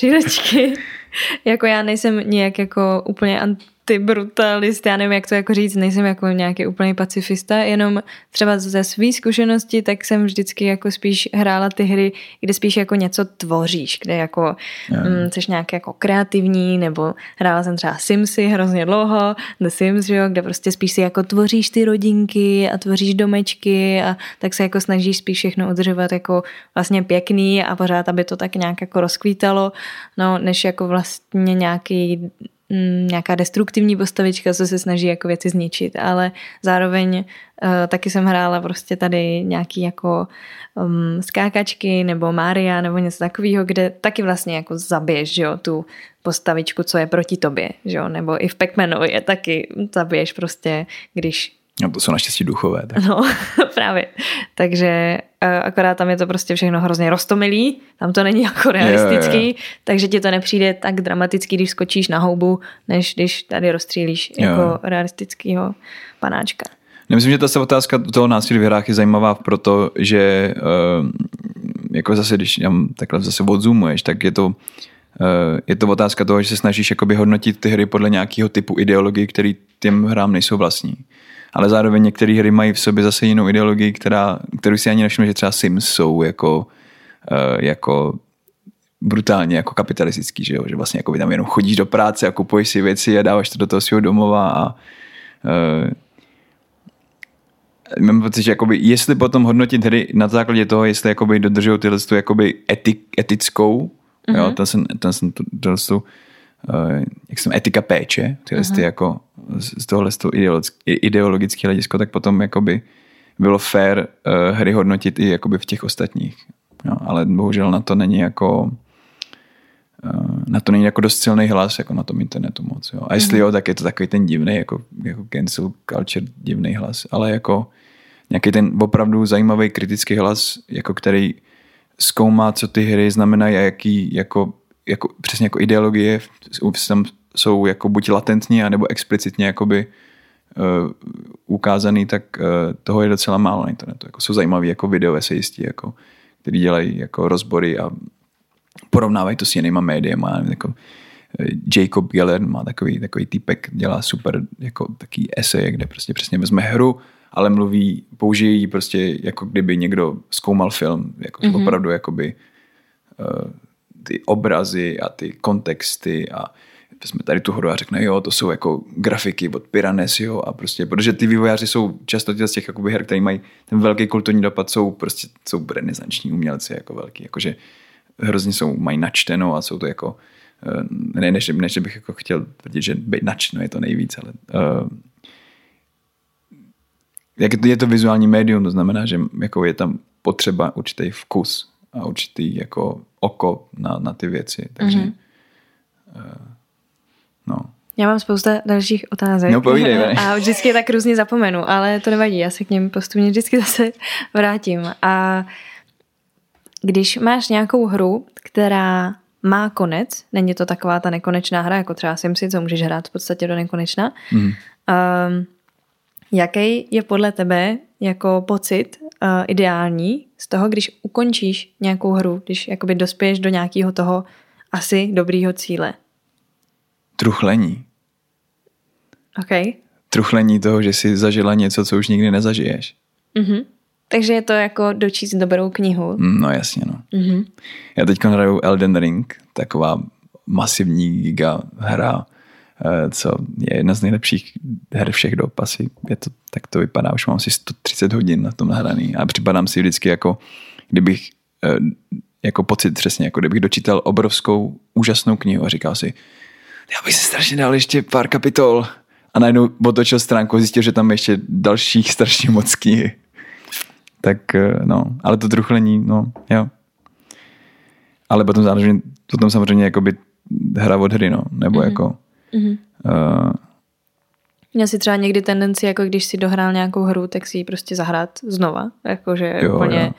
jako já nejsem nějak jako úplně antibrutalist, já nevím, jak to jako říct, nejsem jako nějaký úplný pacifista, jenom třeba ze své zkušenosti, tak jsem vždycky jako spíš hrála ty hry, kde spíš jako něco tvoříš, kde jako mm, jsi nějak jako kreativní, nebo hrála jsem třeba Simsy hrozně dlouho, The Sims, jo, kde prostě spíš si jako tvoříš ty rodinky a tvoříš domečky a tak se jako snažíš spíš všechno udržovat jako vlastně pěkný a pořád, aby to tak nějak jako rozkvítalo, no, než jako vlastně nějaký Mm, nějaká destruktivní postavička, co se snaží jako věci zničit, ale zároveň uh, taky jsem hrála prostě tady nějaký jako um, skákačky nebo Mária nebo něco takového, kde taky vlastně jako zabiješ, že jo, tu postavičku, co je proti tobě, že jo, nebo i v Pac-Manovi je taky zabiješ prostě, když No to jsou naštěstí duchové. Tak. No, právě. Takže akorát tam je to prostě všechno hrozně roztomilý, tam to není jako realistický, jo, jo. takže ti to nepřijde tak dramaticky, když skočíš na houbu, než když tady rozstřílíš jo. jako realistického panáčka. Myslím, že ta otázka toho násilí v hrách je zajímavá proto, že uh, jako zase, když tam takhle zase odzumuješ, tak je to uh, je to otázka toho, že se snažíš jakoby hodnotit ty hry podle nějakého typu ideologie, který těm hrám nejsou vlastní ale zároveň některé hry mají v sobě zase jinou ideologii, která, kterou si ani nevšiml, že třeba Sims jsou jako, uh, jako brutálně jako kapitalistický, že, jo? že vlastně jako tam jenom chodíš do práce a kupuješ si věci a dáváš to do toho svého domova a uh, mám pocit, že jakoby, jestli potom hodnotit hry na základě toho, jestli jakoby dodržují tyhle tu jakoby etik, etickou Mm-hmm. Jo, ten jsem, ten jsem, to, to, to, uh, jak jsem etika péče, tyhle uh-huh. ty jako z tohohle z toho ideologické hledisko, tak potom jakoby bylo fair uh, hry hodnotit i jakoby v těch ostatních. Jo, ale bohužel na to není jako uh, na to není jako dost silný hlas jako na tom internetu moc. Jo. A jestli mm-hmm. jo, tak je to takový ten divný jako, jako cancel culture divný hlas, ale jako nějaký ten opravdu zajímavý kritický hlas, jako který zkoumá, co ty hry znamenají a jaký jako, jako přesně jako ideologie tam jsou jako buď latentně, anebo explicitně jakoby uh, ukázaný, tak uh, toho je docela málo na internetu. Jako jsou zajímavé jako video esejisti, jako, který dělají jako rozbory a porovnávají to s jinýma médiama. Jako, eh, Jacob Geller má takový, takový typek, dělá super jako taký esej, kde prostě přesně vezme hru, ale mluví, použijí prostě jako kdyby někdo zkoumal film, jako mm-hmm. opravdu jakoby uh, ty obrazy a ty kontexty a jsme tady tu hru a řekne, jo, to jsou jako grafiky od Piranes, jo, a prostě, protože ty vývojáři jsou často z těch jakoby her, které mají ten velký kulturní dopad, jsou prostě, jsou renesanční umělci, jako velký, jakože hrozně jsou, mají načteno a jsou to jako, eh, ne, než, než bych jako chtěl tvrdit, že být načteno je to nejvíc, ale uh, jak je to vizuální médium, to znamená, že jako je tam potřeba určitý vkus a určitý jako oko na, na ty věci, takže mm-hmm. uh, no. Já mám spousta dalších otázek. No povídej, A vždycky je tak různě zapomenu, ale to nevadí, já se k něm postupně vždycky zase vrátím. A když máš nějakou hru, která má konec, není to taková ta nekonečná hra, jako třeba Simsi, co můžeš hrát v podstatě do nekonečna, mm. um, jaký je podle tebe jako pocit uh, ideální z toho, když ukončíš nějakou hru, když jakoby dospěješ do nějakého toho asi dobrýho cíle? Truchlení. OK. Truchlení toho, že jsi zažila něco, co už nikdy nezažiješ. Mm-hmm. Takže je to jako dočíst dobrou knihu. Mm, no jasně, no. Mm-hmm. Já teď hraju Elden Ring, taková masivní giga hra, eh, co je jedna z nejlepších her všech dob asi. Je to, tak to vypadá, už mám asi 130 hodin na tom nahraný a připadám si vždycky jako, kdybych eh, jako pocit přesně, jako kdybych dočítal obrovskou, úžasnou knihu a říkal si, já bych si strašně dal ještě pár kapitol a najednou otočil stránku a zjistil, že tam ještě dalších strašně moc knihy. Tak eh, no, ale to truchlení, no, jo. Ale potom zároveň, potom samozřejmě jakoby hra od hry, no, nebo mm-hmm. jako mm-hmm. Uh, Měl si třeba někdy tendenci, jako když si dohrál nějakou hru, tak si ji prostě zahrát znova. Jakože jo, úplně jo.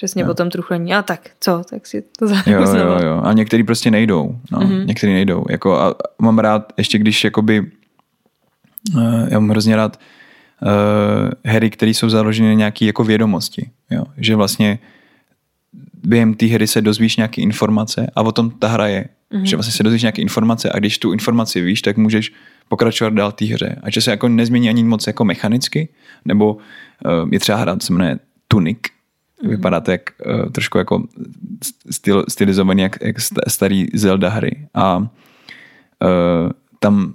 Přesně jo. potom truchlení. A tak, co? Tak si to zahraju jo. Jo, jo. A některý prostě nejdou. No. Mm-hmm. Některý nejdou. Jako, a mám rád, ještě když jakoby, uh, já mám hrozně rád uh, hry, které jsou založeny na nějaké jako vědomosti. Jo? Že vlastně během té hry se dozvíš nějaké informace a o tom ta hra je. Mm-hmm. Že vlastně se dozvíš nějaké informace a když tu informaci víš, tak můžeš pokračovat dál té hře. A že se jako nezmění ani moc jako mechanicky, nebo uh, je třeba hra, co se jmenuje Tunic, mm-hmm. Vypadá to jak, uh, trošku jako styl, stylizovaný jak, jak starý Zelda hry. A uh, tam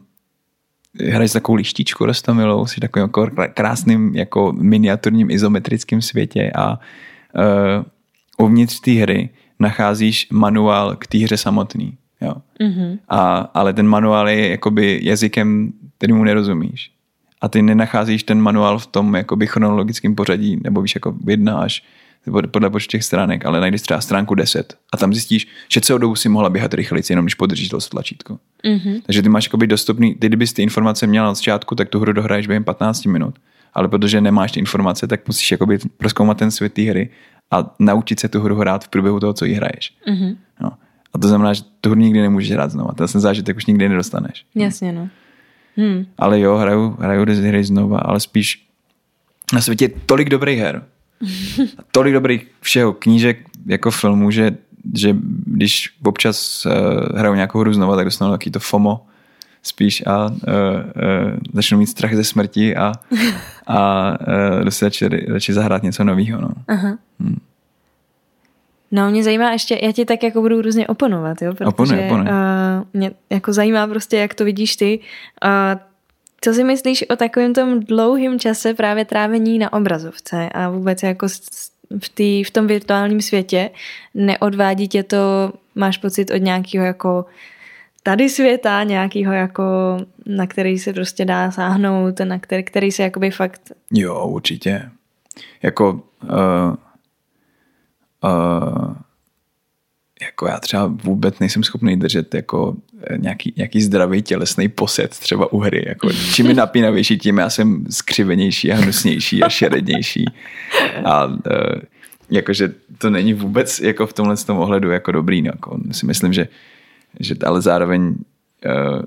hraješ takovou lištičku rostomilou, jsi takovým jako krásným jako miniaturním izometrickým světě a uh, uvnitř té hry nacházíš manuál k té hře samotný. Jo. Mm-hmm. A, ale ten manuál je jakoby jazykem, kterýmu nerozumíš. A ty nenacházíš ten manuál v tom jakoby chronologickém pořadí, nebo víš, jako jedna až podle počtu těch stránek, ale najdeš třeba stránku 10 a tam zjistíš, že celou dobu si mohla běhat rychleji, jenom když podržíš to tlačítko. Mm-hmm. Takže ty máš jakoby dostupný, ty kdybys ty informace měla na začátku, tak tu hru dohraješ během 15 minut. Ale protože nemáš ty informace, tak musíš jakoby proskoumat ten svět té hry a naučit se tu hru hrát v průběhu toho, co jí hraješ. Mm-hmm. No. A to znamená, že tu hru nikdy nemůžeš hrát znovu. Ten zážitek už nikdy nedostaneš. Jasně, no. Hmm. Ale jo, hraju, hraju hry znova, ale spíš na světě je tolik dobrých her. tolik dobrých všeho, knížek, jako filmů, že, že když občas uh, hraju nějakou hru znova, tak dostanu taky to FOMO spíš a uh, uh, začnu mít strach ze smrti a, a uh, jdu si radši, radši zahrát něco nového. No. Aha. Hmm. No, mě zajímá ještě, já ti tak jako budu různě oponovat, jo, protože oponuj, oponuj. Uh, mě jako zajímá prostě, jak to vidíš ty. Uh, co si myslíš o takovém tom dlouhém čase právě trávení na obrazovce a vůbec jako v, tý, v tom virtuálním světě neodvádí tě to máš pocit od nějakého jako tady světa, nějakého jako, na který se prostě dá sáhnout, na který, který se jakoby fakt... Jo, určitě. Jako uh, uh, jako já třeba vůbec nejsem schopný držet jako eh, nějaký, nějaký zdravý tělesný posed třeba u hry. Jako, čím je napínavější, tím já jsem skřivenější a hnusnější a šerednější. A uh, jakože to není vůbec jako v tomhle tom ohledu jako dobrý. No, jako, si myslím, že, že ale zároveň uh,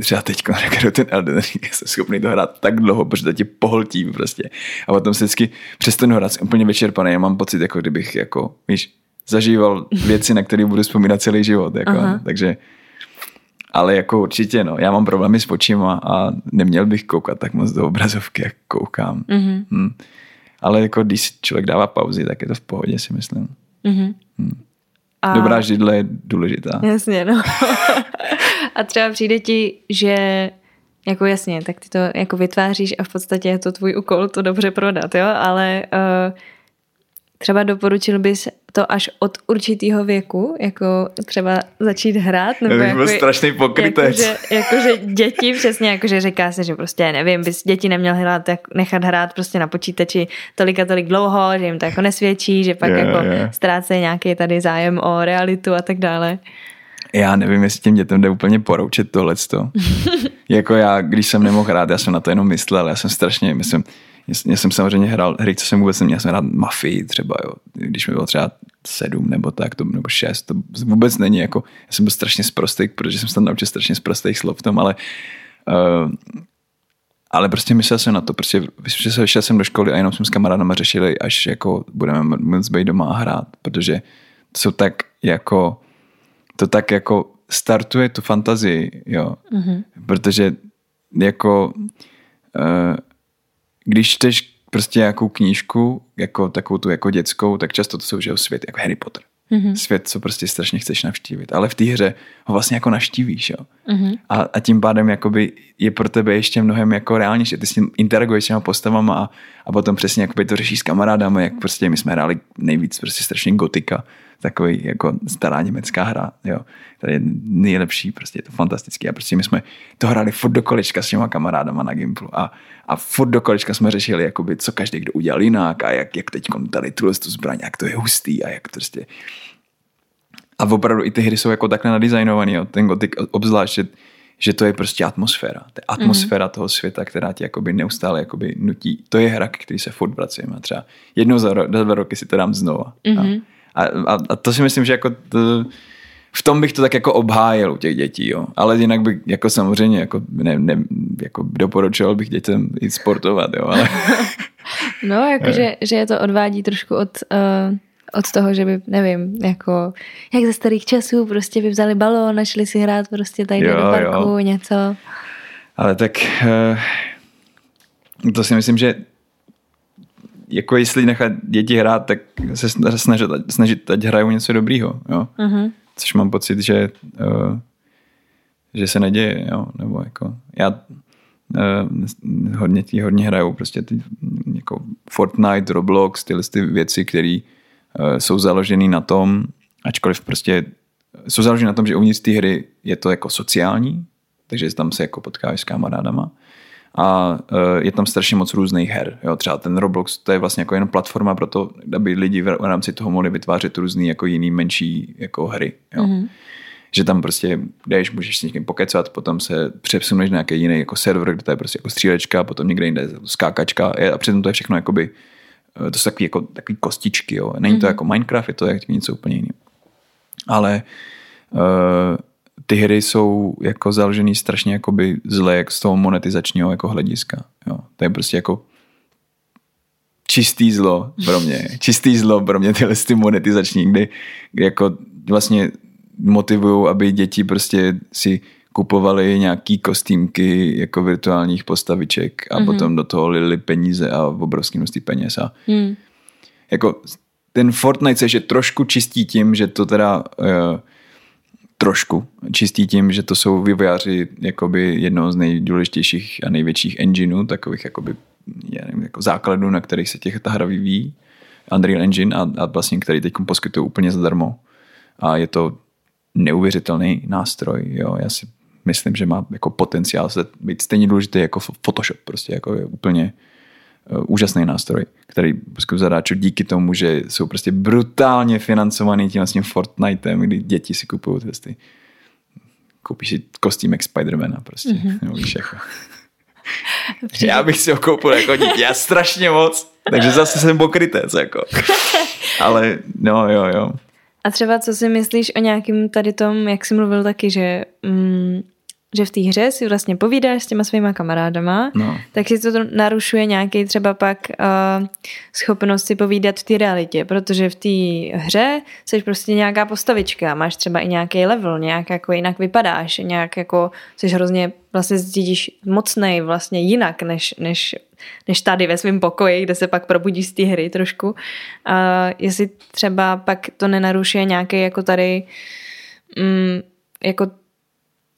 třeba teď jako ten Elden Ring jsem schopný to hrát tak dlouho, protože to tě pohltí prostě. A potom se vždycky přes ten hrát úplně vyčerpaný. Já mám pocit, jako kdybych jako, víš, zažíval věci, na které budu vzpomínat celý život. Jako, takže ale jako určitě, no. Já mám problémy s očima a neměl bych koukat tak moc do obrazovky, jak koukám. Mm-hmm. Hmm. Ale jako když člověk dává pauzy, tak je to v pohodě, si myslím. Mm-hmm. Hmm. A... Dobrá židle je důležitá. Jasně, no. a třeba přijde ti, že jako jasně, tak ty to jako vytváříš a v podstatě je to tvůj úkol to dobře prodat, jo, ale uh, třeba doporučil bys to až od určitého věku, jako třeba začít hrát? Nebo jako, byl strašný pokrytec. Jakože, jakože děti, přesně, jakože říká se, že prostě nevím, bys děti neměl hrát, nechat hrát prostě na počítači tolik a tolik dlouho, že jim to jako nesvědčí, že pak yeah, jako yeah. ztrácejí nějaký tady zájem o realitu a tak dále. Já nevím, jestli těm dětem jde úplně poroučet tohleto. jako já, když jsem nemohl hrát, já jsem na to jenom myslel, já jsem strašně, myslím, já jsem samozřejmě hrál hry, co jsem vůbec neměl, já jsem hrál Mafii třeba, jo, když mi bylo třeba sedm nebo tak, to, nebo šest, to vůbec není jako, já jsem byl strašně zprostý, protože jsem se tam naučil strašně zprostých slov v tom, ale uh, ale prostě myslel jsem na to, prostě šel, jsem do školy a jenom jsem s kamarádama řešili, až jako budeme moc být doma a hrát, protože to jsou tak jako, to tak jako startuje tu fantazii, jo, mm-hmm. protože jako uh, když čteš prostě nějakou knížku, jako takovou tu jako dětskou, tak často to jsou že svět jako Harry Potter. Mm-hmm. Svět, co prostě strašně chceš navštívit. Ale v té hře ho vlastně jako navštívíš, jo. Mm-hmm. A, a, tím pádem jakoby je pro tebe ještě mnohem jako reálnější. Ty s ním interaguješ s těma postavama a, a potom přesně jakoby to řešíš s kamarádama, jak prostě my jsme hráli nejvíc prostě strašně gotika takový jako stará německá hra, jo. To je nejlepší, prostě je to fantastický. A prostě my jsme to hráli furt do kolečka s těma kamarádama na Gimplu a, a furt do kolečka jsme řešili, jakoby, co každý kdo udělal jinak a jak, jak teď tady tuhle tu zbraň, jak to je hustý a jak to prostě a opravdu i ty hry jsou jako takhle nadizajnovaný, jo. ten gotik obzvlášť, že, že to je prostě atmosféra. To je atmosféra mm-hmm. toho světa, která ti jakoby neustále jakoby nutí. To je hra, který se furt vracíme. Třeba jednou za, ro- za dva roky si to dám znova. Mm-hmm. A, a, a to si myslím, že jako to, v tom bych to tak jako obhájil u těch dětí, jo. Ale jinak bych jako samozřejmě jako, ne, ne, jako doporučoval bych dětem i sportovat, jo. Ale... no, jakože že je to odvádí trošku od, uh, od toho, že by, nevím, jako jak ze starých časů prostě by vzali balón, našli si hrát prostě tady jo, do parku, jo. něco. Ale tak uh, to si myslím, že jako jestli nechat děti hrát, tak se snažit, snažit ať hrajou něco dobrýho, jo. Uh-huh. Což mám pocit, že, uh, že se neděje, jo. Nebo jako, já uh, hodně, tí, hodně hrajou prostě ty, jako Fortnite, Roblox, tyhle ty věci, které uh, jsou založené na tom, ačkoliv prostě jsou založené na tom, že uvnitř té hry je to jako sociální, takže tam se jako potkáš s kamarádama a e, je tam strašně moc různých her. Jo, třeba ten Roblox, to je vlastně jako jen platforma pro to, aby lidi v rámci toho mohli vytvářet různé jako jiný menší jako hry. Jo. Mm-hmm. Že tam prostě jdeš, můžeš s někým pokecat, potom se přesuneš na nějaký jiný jako server, kde to je prostě jako střílečka, potom někde jinde skákačka a přitom to je všechno jakoby, e, to jsou takový, jako, takový kostičky. Jo. Není to mm-hmm. jako Minecraft, je to jako něco úplně jiného. Ale uh, ty hry jsou jako založený strašně jakoby zle jak z toho monetizačního jako hlediska. Jo. To je prostě jako čistý zlo pro mě. Čistý zlo pro mě tyhle ty monetizační, kdy, jako vlastně motivují, aby děti prostě si kupovali nějaký kostýmky jako virtuálních postaviček a mm-hmm. potom do toho lili peníze a obrovský množství peněz. A mm. Jako ten Fortnite se je trošku čistí tím, že to teda uh, trošku čistý tím, že to jsou vývojáři jakoby jednoho z nejdůležitějších a největších engineů, takových jakoby, já nevím, jako základů, na kterých se těch ta hra vyvíjí. Unreal Engine a, a vlastně, který teď poskytují úplně zadarmo a je to neuvěřitelný nástroj. Jo. Já si myslím, že má jako potenciál se být stejně důležitý jako Photoshop. Prostě jako je úplně uh, úžasný nástroj, který prostě zadáču díky tomu, že jsou prostě brutálně financovaný tím vlastně Fortniteem, kdy děti si kupují ty koupíš si kostýmek Spidermana prostě. Mm-hmm. Víš, jako. Já bych si ho koupil jako dítě, já strašně moc, takže zase jsem pokrytec, jako. Ale no, jo, jo. A třeba co si myslíš o nějakým tady tom, jak jsi mluvil taky, že mm, že v té hře si vlastně povídáš s těma svýma kamarádama, no. tak si to narušuje nějaký třeba pak uh, schopnost si povídat v té realitě, protože v té hře jsi prostě nějaká postavička, máš třeba i nějaký level, nějak jako jinak vypadáš, nějak jako jsi hrozně vlastně cítíš mocnej vlastně jinak, než, než, než tady ve svém pokoji, kde se pak probudí z té hry trošku. Uh, jestli třeba pak to nenarušuje nějaký jako tady mm, jako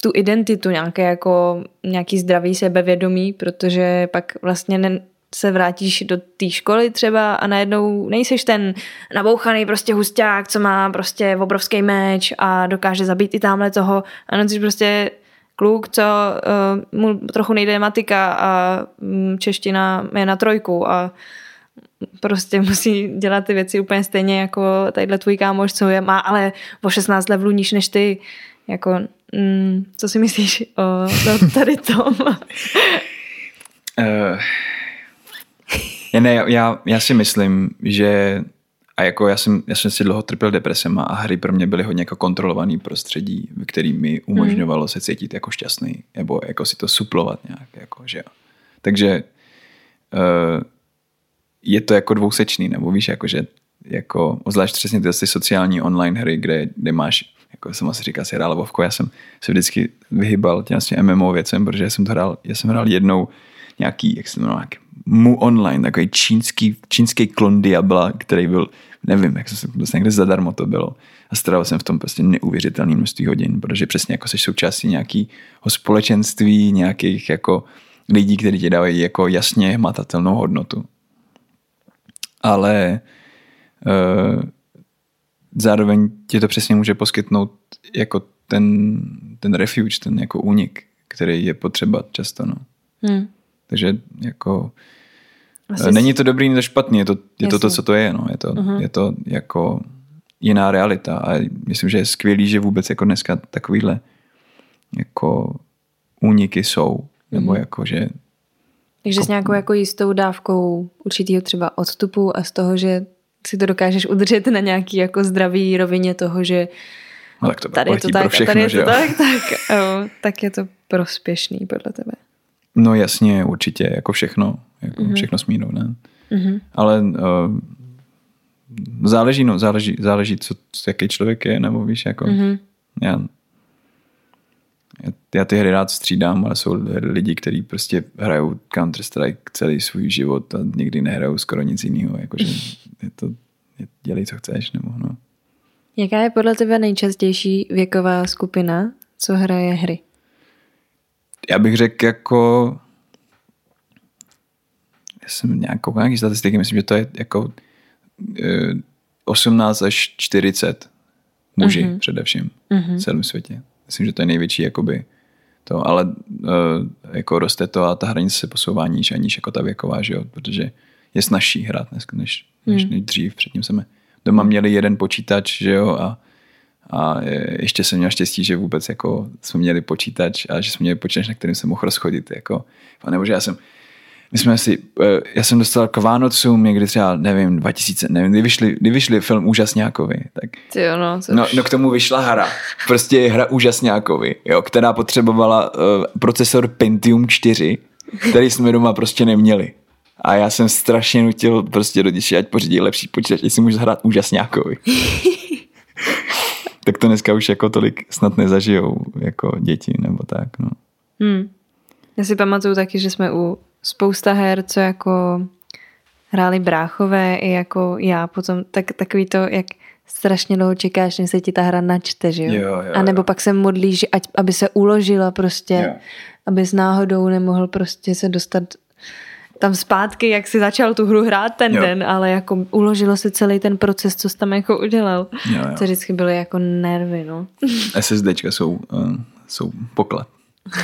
tu identitu, nějaké jako nějaký zdravý sebevědomí, protože pak vlastně ne, se vrátíš do té školy třeba a najednou nejseš ten nabouchaný prostě husták, co má prostě obrovský meč a dokáže zabít i tamhle toho. Ano, jsi prostě kluk, co uh, mu trochu nejde matika a um, čeština je na trojku a prostě musí dělat ty věci úplně stejně jako tadyhle tvůj kámoš, co je, má ale o 16 levelů níž než ty. Jako Mm, co si myslíš o tady tom? uh, ne, já, já si myslím, že a jako já jsem, já jsem si dlouho trpěl depresema a hry pro mě byly hodně jako kontrolovaný prostředí, který mi umožňovalo mm. se cítit jako šťastný, nebo jako si to suplovat nějak, jako, že jo. Takže uh, je to jako dvousečný, nebo víš, jako, že jako, zvlášť přesně ty sociální online hry, kde, kde máš jako jsem asi říkal, si hrál Vovko, já jsem se vždycky vyhybal těm vlastně MMO věcem, protože jsem to hrál, já jsem hrál jednou nějaký, jak se jmenuje, Mu Online, takový čínský, čínský klon Diabla, který byl, nevím, jak jsem vlastně někde zadarmo to bylo. A strávil jsem v tom prostě neuvěřitelné množství hodin, protože přesně jako jsi součástí nějakého společenství, nějakých jako lidí, kteří ti dávají jako jasně hmatatelnou hodnotu. Ale uh, zároveň ti to přesně může poskytnout jako ten, ten refuge, ten jako únik, který je potřeba často. No. Hmm. Takže jako Asi není to dobrý, není to špatný, je to, je to to, co to je. No. Je, to, uh-huh. je to jako jiná realita a myslím, že je skvělý, že vůbec jako dneska takovýhle jako úniky jsou. Nebo uh-huh. jako, že takže jako, s nějakou jako jistou dávkou určitého třeba odstupu a z toho, že si to dokážeš udržet na nějaký jako zdravý rovině toho, že no, tak to tady je to tak, všechno, tady je to tak, tak, jo, tak je to prospěšný podle tebe. No jasně, určitě, jako všechno, jako mm-hmm. všechno smínou, ne? Mm-hmm. Ale uh, záleží, no, záleží, záleží, co, jaký člověk je, nebo víš, jako mm-hmm. já já ty hry rád střídám, ale jsou lidi, kteří prostě hrajou Counter-Strike celý svůj život a nikdy nehrajou skoro nic jiného. Jakože je to, je, dělej, co chceš. Nebo, no. Jaká je podle tebe nejčastější věková skupina, co hraje hry? Já bych řekl jako já jsem nějakou nějaký statistiky, myslím, že to je jako 18 eh, až 40 muži uh-huh. především uh-huh. v celém světě. Myslím, že to je největší jakoby to, ale uh, jako roste to a ta hranice se posouvá níž a níž jako ta věková, že jo, protože je snažší hrát dnes, než, než, hmm. než dřív. Předtím jsme doma měli jeden počítač, že jo, a, a ještě jsem měl štěstí, že vůbec jako jsme měli počítač a že jsme měli počítač, na kterým jsem mohl rozchodit, jako, nebo že já jsem, my jsme si, eh, já jsem dostal k Vánocům někdy třeba, nevím, 2000, nevím, kdy vyšli, kdy vyšli film Úžasňákovi, tak Ty jo, no, no, no, k tomu vyšla hra, prostě hra Úžasňákovi, jo, která potřebovala uh, procesor Pentium 4, který jsme doma prostě neměli. A já jsem strašně nutil prostě rodiče, ať pořídí lepší počítač, jestli můžu hrát Úžasňákovi. tak to dneska už jako tolik snad nezažijou jako děti nebo tak, no. Hmm. Já si pamatuju taky, že jsme u spousta her, co jako hráli bráchové i jako já potom, tak takový to, jak strašně dlouho čekáš, než se ti ta hra načte, že jo? jo, jo a nebo jo. pak se modlíš, ať, aby se uložila prostě, jo. aby s náhodou nemohl prostě se dostat tam zpátky, jak si začal tu hru hrát ten Jo. den, ale jako uložilo si celý ten proces, co jsi tam jako udělal. Jo, jo. To vždycky byly jako nervy, no. SSDčka jsou, uh, jsou poklad.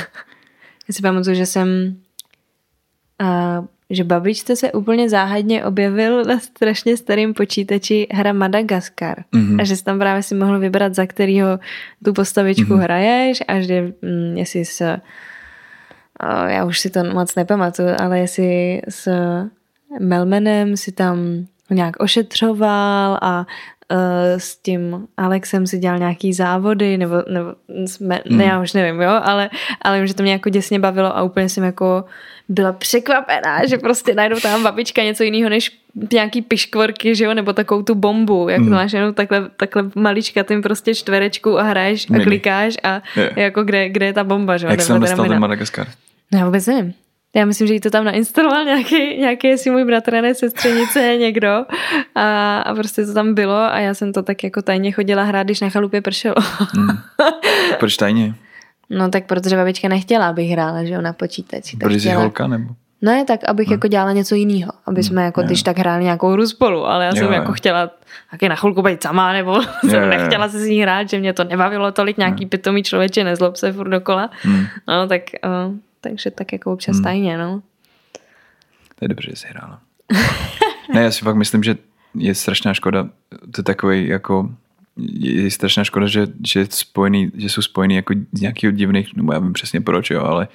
Já si pamatuju, že jsem a, že babičce se úplně záhadně objevil na strašně starém počítači hra Madagaskar. Mhm. A že jsi tam právě si mohl vybrat, za kterýho tu postavičku Mhm. hraješ a že mm, jestli s já už si to moc nepamatuju, ale jestli s Melmanem si tam nějak ošetřoval a s tím Alexem si dělal nějaký závody, nebo, nebo jsme, Hmm. ne, já už nevím, jo, ale, ale vím, že to mě jako děsně bavilo a úplně jsem jako byla překvapená, že prostě najdou tam babička něco jiného než nějaký piškvorky, že jo, nebo takovou tu bombu, jak Hmm. to máš jenom takhle, takhle malička tím prostě čtverečku a hraješ a klikáš a Je. jako kde, kde je ta bomba, že jo. Jak jsem dostal ten Madagaskar? No, já vůbec nevím. Já myslím, že jí to tam nainstaloval nějaký, nějaký jestli můj bratranec, sestřenice, někdo a, a prostě to tam bylo a já jsem to tak jako tajně chodila hrát, když na chalupě pršelo. Hmm. Proč tajně? No tak protože babička nechtěla, abych hrála, že jo, na počítači. Protože jsi holka nebo? Ne, tak abych jako dělala něco jiného, aby jsme jako když tak hráli nějakou hru spolu, ale já jsem jo. jako chtěla taky na chvilku být sama, nebo jsem jo. nechtěla se s ní hrát, že mě to nebavilo tolik, nějaký pitomý člověče, nezlob se furt dokola. Hmm. No, tak, uh, takže tak jako občas Hmm. tajně, no. To je dobře, že jsi hrála. ne, já si fakt myslím, že je strašná škoda, to je takový jako je strašná škoda, že, že, je spojený, že jsou spojený jako z nějakého divných, nebo já vím přesně proč, jo, ale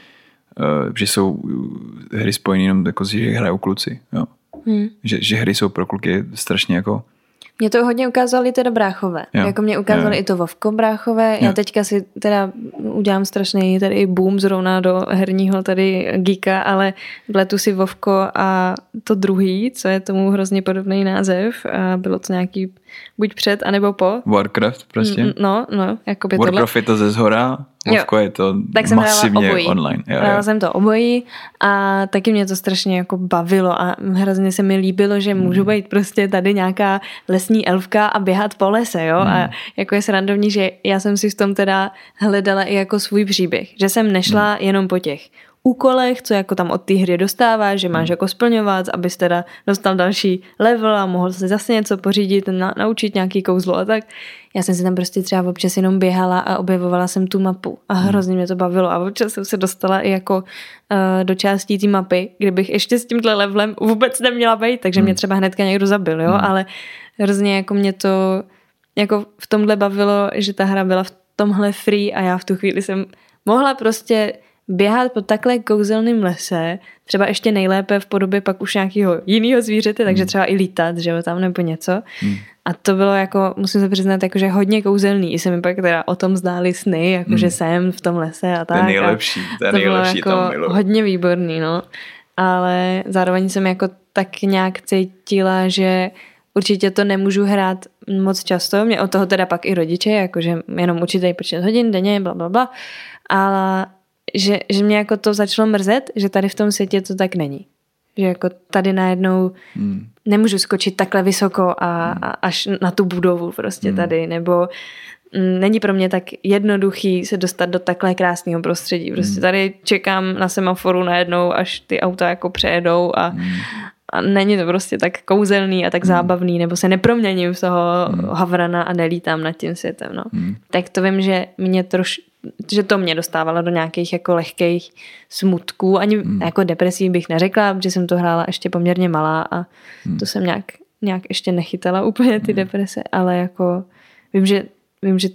uh, že jsou uh, hry spojený jenom jako, že hrajou kluci, jo. Hmm. Že, že hry jsou pro kluky strašně jako Mě to hodně ukázali teda bráchové. Jo. Jako mě ukázali Jo. i to Vovko bráchové. Já Jo. teďka si teda udělám strašný tady boom zrovna do herního tady geeka, ale vletu si Vovko a to druhý, co je tomu hrozně podobný název. A bylo to nějaký buď před, anebo po. Warcraft prostě. No, no, jako by tohle. Warcraft je to ze zhora, Vovko je to Tak jsem masivně obojí. online. Jo, Hrála jo. jsem to obojí a taky mě to strašně jako bavilo a hrozně se mi líbilo, že Hmm. můžu být prostě tady nějaká lesní elfka a běhat po lese, jo. Hmm. A jako je srandovní, že já jsem si v tom teda hledala i jako svůj příběh. Že jsem nešla Hmm. jenom po těch úkolech, co jako tam od té hry dostáváš, že máš Hmm. jako splňovat, abys teda dostal další level a mohl se zase něco pořídit, na, naučit nějaký kouzlo a tak. Já jsem si tam prostě třeba občas jenom běhala a objevovala jsem tu mapu a Hmm. hrozně mě to bavilo a občas jsem se dostala i jako uh, do částí té mapy, kde bych ještě s tímhle levelem vůbec neměla být, takže Hmm. mě třeba hnedka někdo zabil, jo, ale hrozně jako mě to jako v tomhle bavilo, že ta hra byla v tomhle free a já v tu chvíli jsem mohla prostě běhat po takhle kouzelném lese, třeba ještě nejlépe v podobě pak už nějakého jiného zvířete, takže třeba i lítat, že jo, tam nebo něco. A to bylo jako, musím se přiznat, jakože hodně kouzelný. I se mi pak teda o tom zdály sny, jakože jsem v tom lese a To je tak. nejlepší, to je to bylo nejlepší, jako tam hodně výborný, no. Ale zároveň jsem jako tak nějak cítila, že určitě to nemůžu hrát moc často. Mě od toho teda pak i rodiče, jakože jenom určitý počet hodin denně, bla, bla, bla. Ale že, že mě jako to začalo mrzet, že tady v tom světě to tak není. Že jako tady najednou Hmm. nemůžu skočit takhle vysoko a, a až na tu budovu prostě tady, nebo mm, není pro mě tak jednoduchý se dostat do takhle krásného prostředí. Prostě tady čekám na semaforu najednou, až ty auta jako přejedou a, a není to prostě tak kouzelný a tak zábavný, nebo se neproměním z toho havrana a nelítám nad tím světem. No. Tak to vím, že mě troš, že to mě dostávalo do nějakých jako lehkých smutků, ani jako depresí bych neřekla, protože jsem to hrála ještě poměrně malá a to jsem nějak, nějak ještě nechytala úplně ty deprese, ale jako vím, že, vím, že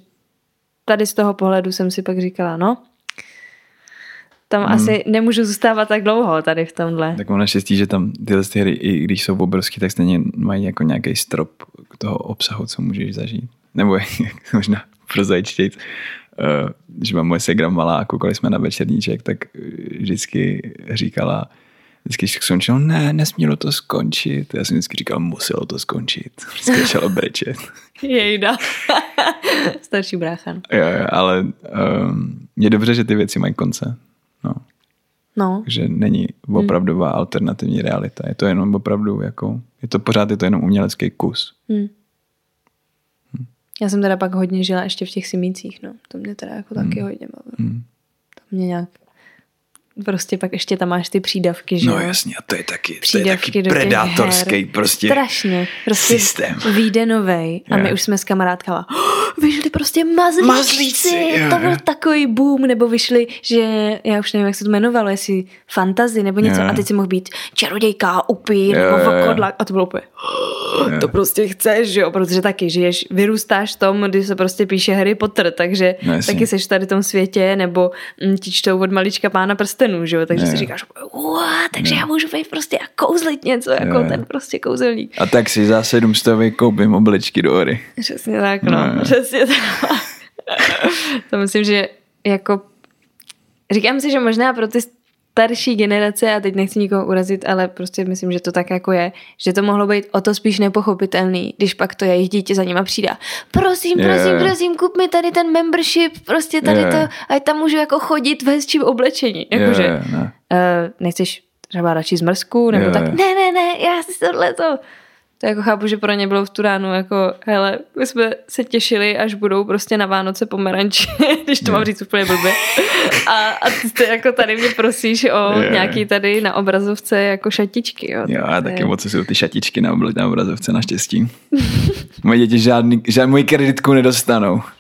tady z toho pohledu jsem si pak říkala, no, tam Hmm. asi nemůžu zůstávat tak dlouho tady v tomhle. Tak mám naštěstí, že tam tyhle ty hry, i když jsou obrovský, tak stejně mají jako nějaký strop toho obsahu, co můžeš zažít. Nebo možná prozajčtějc, že mám moje segra malá a koukali jsme na večerníček, tak eh, vždycky říkala, vždycky skončilo, ne, nesmělo to skončit. Já jsem vždycky říkal, muselo to skončit. Vždycky začalo brečet. Jejda. Starší brácha. no. jo, jo, ale um, je dobře, že ty věci mají konce. No. No, že není opravdová alternativní realita. Je to jenom opravdu jako, je to pořád je to jenom umělecký kus. hm. Já jsem teda pak hodně žila ještě v těch simících, no. To mě teda jako taky hodně bavilo. Hmm. To mě nějak prostě pak ještě tam máš ty přídavky, že No jasně, a to je taky, to je taky predátorský her. prostě Strašně. Prostě systém. Vyjde novej a my Jo. už jsme s kamarádkama "Oh, vyšli prostě mazlíčci, Mazlíci, jo, to byl takový boom, nebo vyšli, že já už nevím, jak se to jmenovalo, jestli fantazy nebo něco Jo. a teď si mohl být čarodějka, upír, Jo, nebo vlkodlak a to bylo úplně "Oh, to prostě chceš, že jo, protože taky žiješ, vyrůstáš v tom, kdy se prostě píše Harry Potter, takže No, taky seš tady v tom světě, nebo mm, ti čtou od malička pána prstenů, že jo, takže Jo, si říkáš, takže já můžu být prostě a kouzlit něco, jako ten prostě kouzelník. A tak si za 700 koupím obličky do hory. Přesně tak, no. No. Přesně tak. to myslím, že jako říkám si, že možná pro ty starší generace, a teď nechci nikoho urazit, ale prostě myslím, že to tak jako je, že to mohlo být o to spíš nepochopitelný, když pak to jejich dítě za nima přijde. Prosím, Je, prosím, prosím, kup mi tady ten membership, prostě tady Je. to, ať tam můžu jako chodit v hezčím oblečení. Jakože, Je, ne. uh, nechceš třeba radši zmrzku, nebo Jo, tak, ne, ne, ne, já si tohle to. To jako chápu, že pro ně bylo v tu ránu jako, hele, my jsme se těšili, až budou prostě na Vánoce pomeranči, když to mám říct úplně blbě. A, a ty jako tady mě prosíš o Jo. nějaký tady na obrazovce jako šatičky, jo. Jo, a taky je- moc jsou ty šatičky na, na obrazovce naštěstí. Moje děti žádný, žádný moji kreditku nedostanou.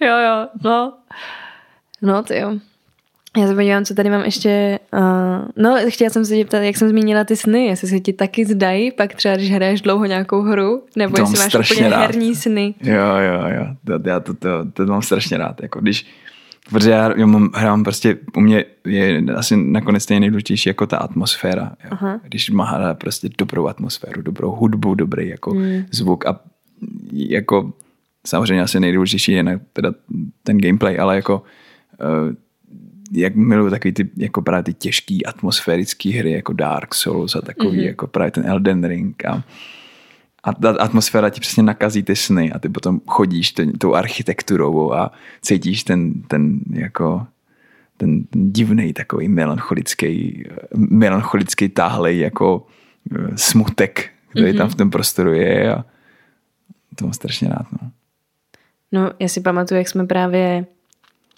Jo, jo, no. No, ty jo. Já se podívám, co tady mám ještě. Uh, no, chtěla jsem se zeptat, jak jsem zmínila ty sny, jestli se ti taky zdají, pak třeba, když hraješ dlouho nějakou hru, nebo To jestli máš strašně úplně rád. herní sny. Jo, jo, jo. To, já to, to, to, mám strašně rád. Jako když, protože já, já mám, hrám prostě, u mě je asi nakonec stejně nejdůležitější jako ta atmosféra. Jo. Aha. Když má hra prostě dobrou atmosféru, dobrou hudbu, dobrý jako hmm. zvuk a jako samozřejmě asi nejdůležitější je na, teda ten gameplay, ale jako uh, jak miluju takový ty, jako právě ty těžký atmosférický hry, jako Dark Souls a takový, mm-hmm. jako právě ten Elden Ring a, a ta atmosféra ti přesně nakazí ty sny a ty potom chodíš ten, tou architekturou a cítíš ten, ten jako ten, divný takový melancholický, melancholický táhlej jako eh, smutek, který mm-hmm. tam v tom prostoru je a to mám strašně rád. No. No, já si pamatuju, jak jsme právě,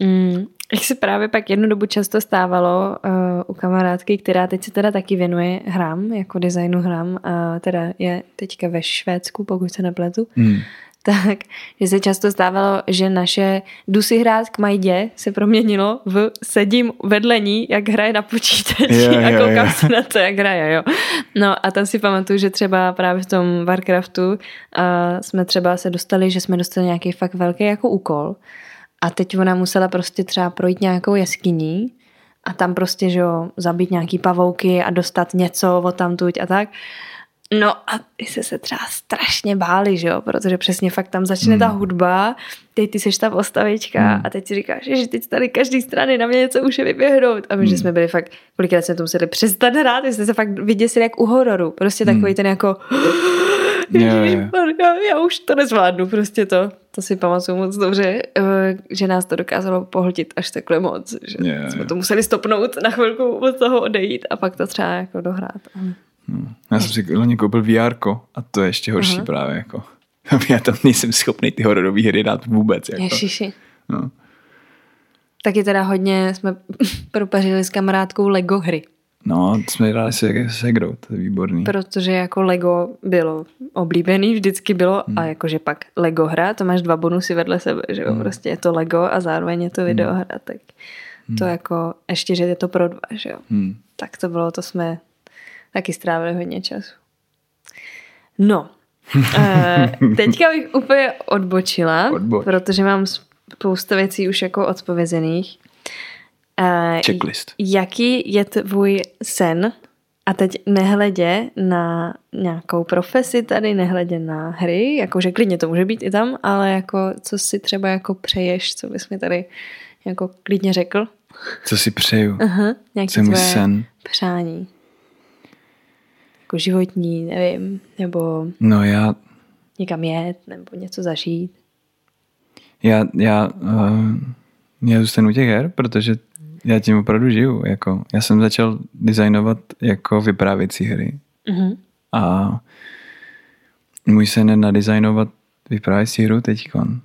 mm, jak se právě pak jednu dobu často stávalo uh, u kamarádky, která teď se teda taky věnuje hrám, jako designu hrám, a teda je teďka ve Švédsku, pokud se nepletu, Mm. tak, že se často stávalo, že naše jdu si hrát k Majdě se proměnilo v sedím vedle ní, jak hraje na počítači Jo, a jo, koukám jo. se na to, jak hraje, jo. No a tam si pamatuju, že třeba právě v tom Warcraftu uh, jsme třeba se dostali, že jsme dostali nějaký fakt velký jako úkol a teď ona musela prostě třeba projít nějakou jeskyní a tam prostě, že jo, zabít nějaký pavouky a dostat něco od tamtuť a tak. No a ty se se třeba strašně báli, že jo, protože přesně fakt tam začne ta hudba, teď ty seš ta postavička a teď si říkáš, že teď tady každý strany na mě něco může vyběhnout. A my, že jsme byli fakt, kolikrát jsme to museli přestat hrát, jsme se fakt vyděsili jak u hororu. Prostě takový ten jako Ježišmarja, já už to nezvládnu, prostě to. To si pamatuju moc dobře, eh, že nás to dokázalo pohltit až takhle moc, že jo. jsme to museli stopnout, na chvilku od toho odejít a pak to třeba jako dohrát. No. Já jsem si loni koupil VR a to je ještě horší Aha. právě. Jako. Já tam nejsem schopný ty hororové hry dát vůbec. Jako. Ježiši. No. Taky teda hodně jsme propařili s kamarádkou Lego hry, no, to jsme hráli se, se Segrou, to je výborný. protože jako Lego bylo oblíbený, vždycky bylo Hmm. a jakože pak Lego hra, to máš dva bonusy vedle sebe, že jo, prostě je to Lego a zároveň je to videohra, tak to jako ještě, že je to pro dva, že jo. Hmm. Tak to bylo, to jsme taky strávili hodně času. No, eh, teďka bych úplně odbočila, Odboč. protože mám spousta věcí už jako odpovězených. Eh, Checklist. Jaký je tvůj sen? A teď nehledě na nějakou profesi tady, nehledě na hry, jakože klidně to může být i tam, ale jako co si třeba jako přeješ, co bys mi tady jako klidně řekl? Co si přeju? Aha, nějaký Co je můj tvoje sen? přání. Jako životní, nevím, nebo No já, někam jet, nebo něco zažít. já, já, uh, já zůstanu těch her, protože já tím opravdu žiju. Jako, já jsem začal designovat jako vyprávěcí hry Mhm. a můj sen je nadizajnovat vyprávěcí hru teďkon.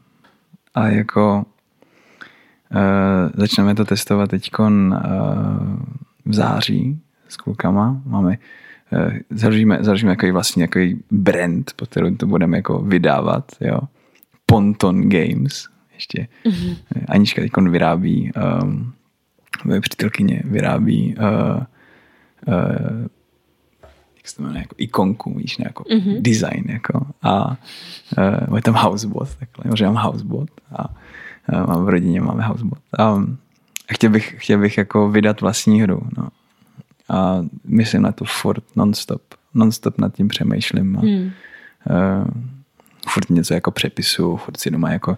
A jako začneme to testovat teď uh, v září s klukama. Máme uh, založíme, založíme takový vlastně takový brand, pod kterým to budeme jako vydávat, jo. Ponton Games, ještě. Mm-hmm. Anička teď vyrábí, um, moje přítelkyně vyrábí uh, uh, jak se to jmenuje, jako ikonku, víš, jako mm-hmm. design, jako. A uh, je tam housebot, takhle, že mám housebot a uh, mám v rodině, máme housebot. A, a chtěl bych, chtěl bych jako vydat vlastní hru, no. A myslím na to furt non-stop. Non-stop nad tím přemýšlím. A, mm. uh, furt něco jako přepisu, furt si doma jako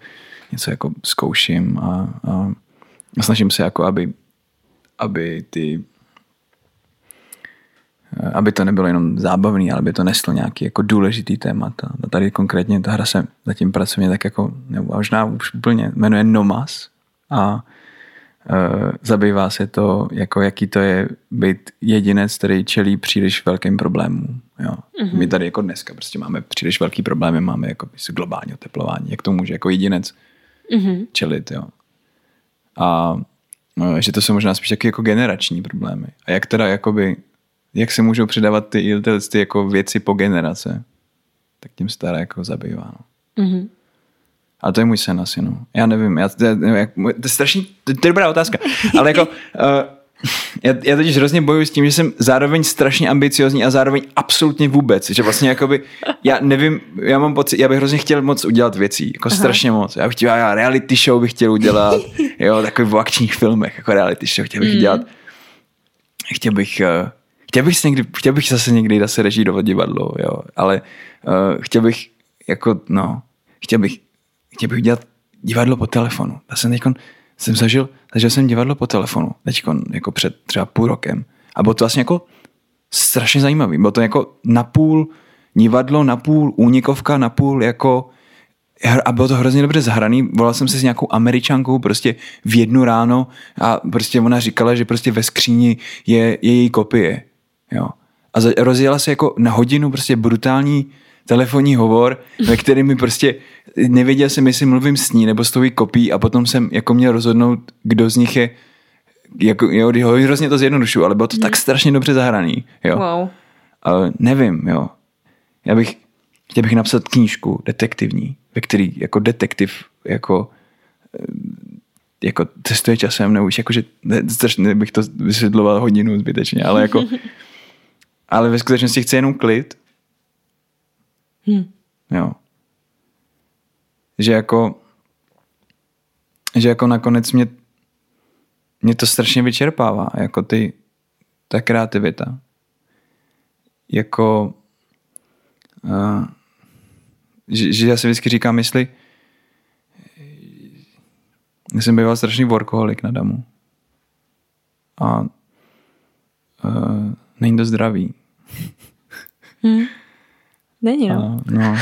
něco jako zkouším a, a snažím se jako, aby, aby ty aby to nebylo jenom zábavný, ale aby to neslo nějaký jako důležitý témat. A tady konkrétně ta hra se zatím pracovně tak jako, nebo možná už úplně, jmenuje Nomas a e, zabývá se to, jako jaký to je být jedinec, který čelí příliš velkým problémům. Jo. Mm-hmm. My tady jako dneska prostě máme příliš velký problémy, máme jako globální oteplování, jak to může jako jedinec mm-hmm. čelit. Jo. A že to jsou možná spíš taky jako generační problémy. A jak teda jakoby jak se můžou předávat ty, ty, ty jako věci po generace, tak tím staré jako zabývá. No. Mm-hmm. A to je můj sen asi, no. Já nevím, já, to, je, to je strašný, to, to je dobrá otázka, ale jako, uh, já, já totiž hrozně bojuji s tím, že jsem zároveň strašně ambiciozní a zároveň absolutně vůbec, že vlastně jakoby, já nevím, já mám pocit, já bych hrozně chtěl moc udělat věcí, jako Aha. strašně moc. Já bych chtěl, já reality show bych chtěl udělat, jo, takový v akčních filmech, jako reality show chtěl bych mm. dělat. Chtěl bych, uh, chtěl bych, někdy, chtěl bych zase někdy zase režírovat divadlo, jo, ale uh, chtěl bych jako, no, chtěl bych, chtěl bych dělat divadlo po telefonu. Já jsem teď jsem zažil, zažil jsem divadlo po telefonu, teď jako před třeba půl rokem. A bylo to vlastně jako strašně zajímavý. Bylo to jako napůl divadlo, napůl únikovka, napůl jako a bylo to hrozně dobře zahraný. Volal jsem se s nějakou američankou prostě v jednu ráno a prostě ona říkala, že prostě ve skříni je, je její kopie. Jo. A rozjela se jako na hodinu prostě brutální telefonní hovor, ve kterém mi prostě nevěděl jsem, jestli mluvím s ní nebo s tou kopí a potom jsem jako měl rozhodnout, kdo z nich je jako, jo, ho hrozně to zjednodušu, ale bylo to hmm. tak strašně dobře zahraný, jo. Wow. Ale nevím, jo. Já bych, chtěl bych napsat knížku detektivní, ve který jako detektiv jako jako cestuje časem, nebo už jako, že strašně bych to vysvětloval hodinu zbytečně, ale jako ale ve skutečnosti chce jenom klid. Hmm. Jo. Že jako že jako nakonec mě mě to strašně vyčerpává, jako ty ta kreativita. Jako uh, že, že já si vždycky říkám, jestli já jsem býval strašný workoholik na damu. A uh, není to zdravý. Hmm. Není, no. A, no.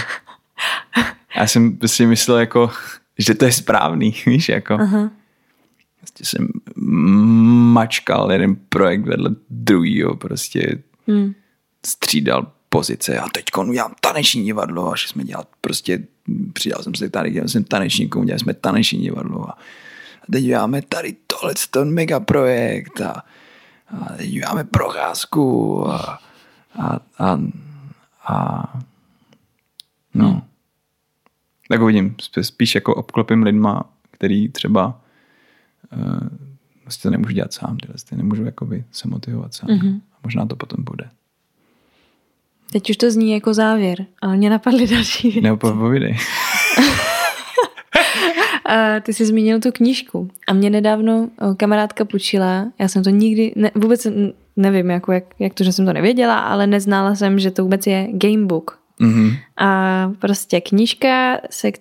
Já jsem si myslel jako, že to je správný, víš, jako. Aha. Prostě jsem mačkal jeden projekt vedle druhýho, prostě hmm. střídal pozice a teď udělám taneční divadlo a že jsme dělali prostě, přidal jsem se tady, dělal jsem tanečníkům, dělali jsme taneční divadlo a, teď děláme tady tohle, ten mega projekt a, a teď děláme procházku a, a, a, a no. Hmm. Tak uvidím, spíš jako obklopím lidma, který třeba uh, vlastně to nemůžu dělat sám, tyhle, nemůžu jakoby se motivovat sám. Mm-hmm. Možná to potom bude. Teď už to zní jako závěr, ale mě napadly další věci. Nebo povídej. ty jsi zmínil tu knížku a mě nedávno kamarádka půjčila, já jsem to nikdy, ne, vůbec nevím, jako jak, jak to, že jsem to nevěděla, ale neznala jsem, že to vůbec je gamebook. Mm-hmm. A prostě knížka, se,